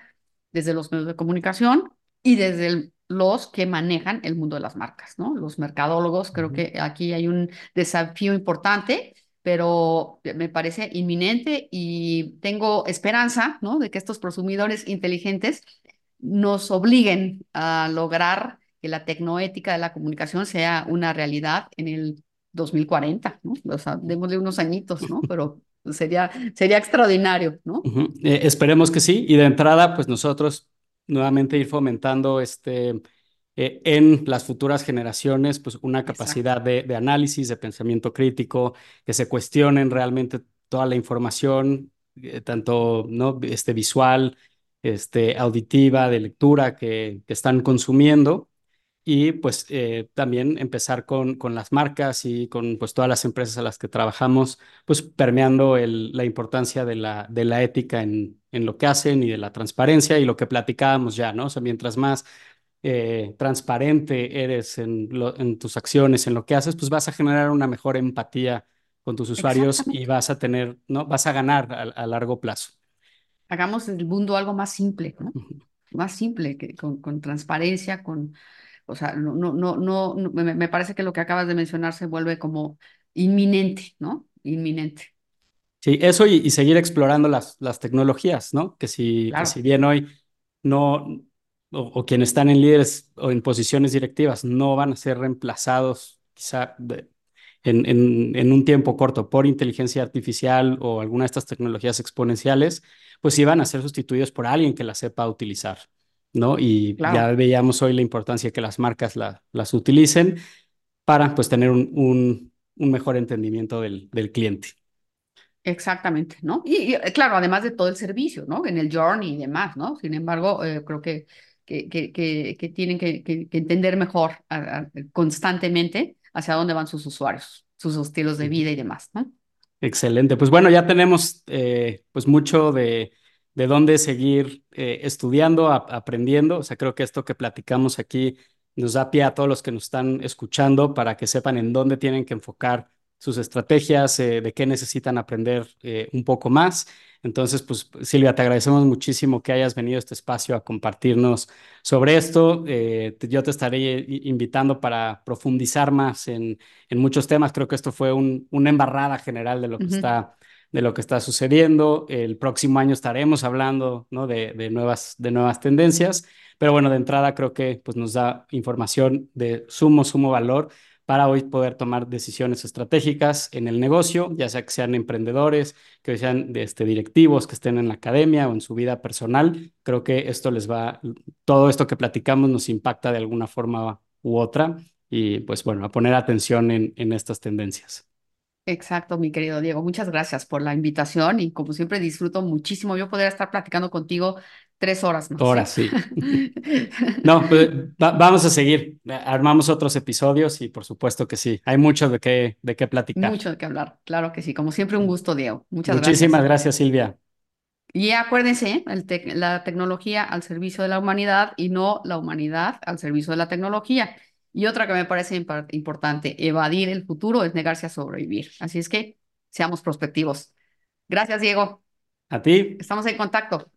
S2: desde los medios de comunicación y desde el los que manejan el mundo de las marcas, ¿no? Los mercadólogos, creo que aquí hay un desafío importante, pero me parece inminente y tengo esperanza, ¿no? De que estos prosumidores inteligentes nos obliguen a lograr que la tecnoética de la comunicación sea una realidad en el 2040, ¿no? O sea, démosle unos añitos, ¿no? Pero sería, sería extraordinario, ¿no?
S1: Eh, esperemos que sí. Y de entrada, pues nosotros nuevamente ir fomentando este, eh, en las futuras generaciones pues una capacidad de, de, análisis, de pensamiento crítico, que se cuestionen realmente toda la información, eh, tanto ¿no? este, visual, este, auditiva, de lectura que, que están consumiendo y pues eh, también empezar con, con las marcas y con pues todas las empresas a las que trabajamos, pues permeando el, la importancia de la, de la ética en, en lo que hacen y de la transparencia y lo que platicábamos ya, ¿no? O sea, mientras más eh, transparente eres en, en tus acciones, en lo que haces, pues vas a generar una mejor empatía con tus usuarios y vas a tener, ¿no? Vas a ganar a, a largo plazo.
S2: Hagamos el mundo algo más simple, ¿no? Más simple, que, con, con transparencia, con o sea, no, no, no, no, me, parece que lo que acabas de mencionar se vuelve como inminente, ¿no? Inminente.
S1: Sí, eso y, seguir explorando las, las tecnologías, ¿no? Que si, si bien hoy no, o, quienes están en líderes o en posiciones directivas no van a ser reemplazados quizá en, en, en, un tiempo corto por inteligencia artificial o alguna de estas tecnologías exponenciales, pues sí van a ser sustituidos por alguien que la sepa utilizar. ¿no? Y ya veíamos hoy la importancia de que las marcas las utilicen para pues tener un, un, un mejor entendimiento del, del, cliente.
S2: Exactamente, ¿no? Y, eh, claro, además de todo el servicio, ¿no? En el journey y demás, ¿no? Sin embargo, eh, creo que, que, que, que, tienen que, entender mejor constantemente hacia dónde van sus usuarios, sus estilos de vida y demás, ¿no?
S1: Excelente. Pues bueno, ya tenemos eh, pues mucho de, de dónde seguir eh, estudiando, aprendiendo. O sea, creo que esto que platicamos aquí nos da pie a todos los que nos están escuchando para que sepan en dónde tienen que enfocar sus estrategias, eh, de qué necesitan aprender eh, un poco más. Entonces, pues Silvia, te agradecemos muchísimo que hayas venido a este espacio a compartirnos sobre esto. yo te estaré invitando para profundizar más en, en, muchos temas. Creo que esto fue un, una embarrada general de lo que está de lo que está sucediendo. El próximo año estaremos hablando ¿no? de, de, nuevas, de nuevas tendencias, pero bueno, de entrada creo que pues, nos da información de sumo, sumo valor para hoy poder tomar decisiones estratégicas en el negocio, ya sea que sean emprendedores, que sean este, directivos, que estén en la academia o en su vida personal. Creo que esto les va, todo esto que platicamos nos impacta de alguna forma u otra y pues bueno, a poner atención en, en estas tendencias.
S2: Exacto, mi querido Diego. Muchas gracias por la invitación y como siempre disfruto muchísimo. Yo poder estar platicando contigo tres horas más.
S1: Horas, sí. no, pues, vamos a seguir. Armamos otros episodios y por supuesto que sí. Hay mucho de qué, de qué platicar.
S2: Mucho de qué hablar. Claro que sí. Como siempre, un gusto, Diego. Muchas
S1: gracias. Muchísimas gracias, Silvia.
S2: Y acuérdense, la tecnología al servicio de la humanidad y no la humanidad al servicio de la tecnología. Y otra que me parece importante, evadir el futuro es negarse a sobrevivir. Así es que seamos prospectivos. Gracias, Diego.
S1: A ti.
S2: Estamos en contacto.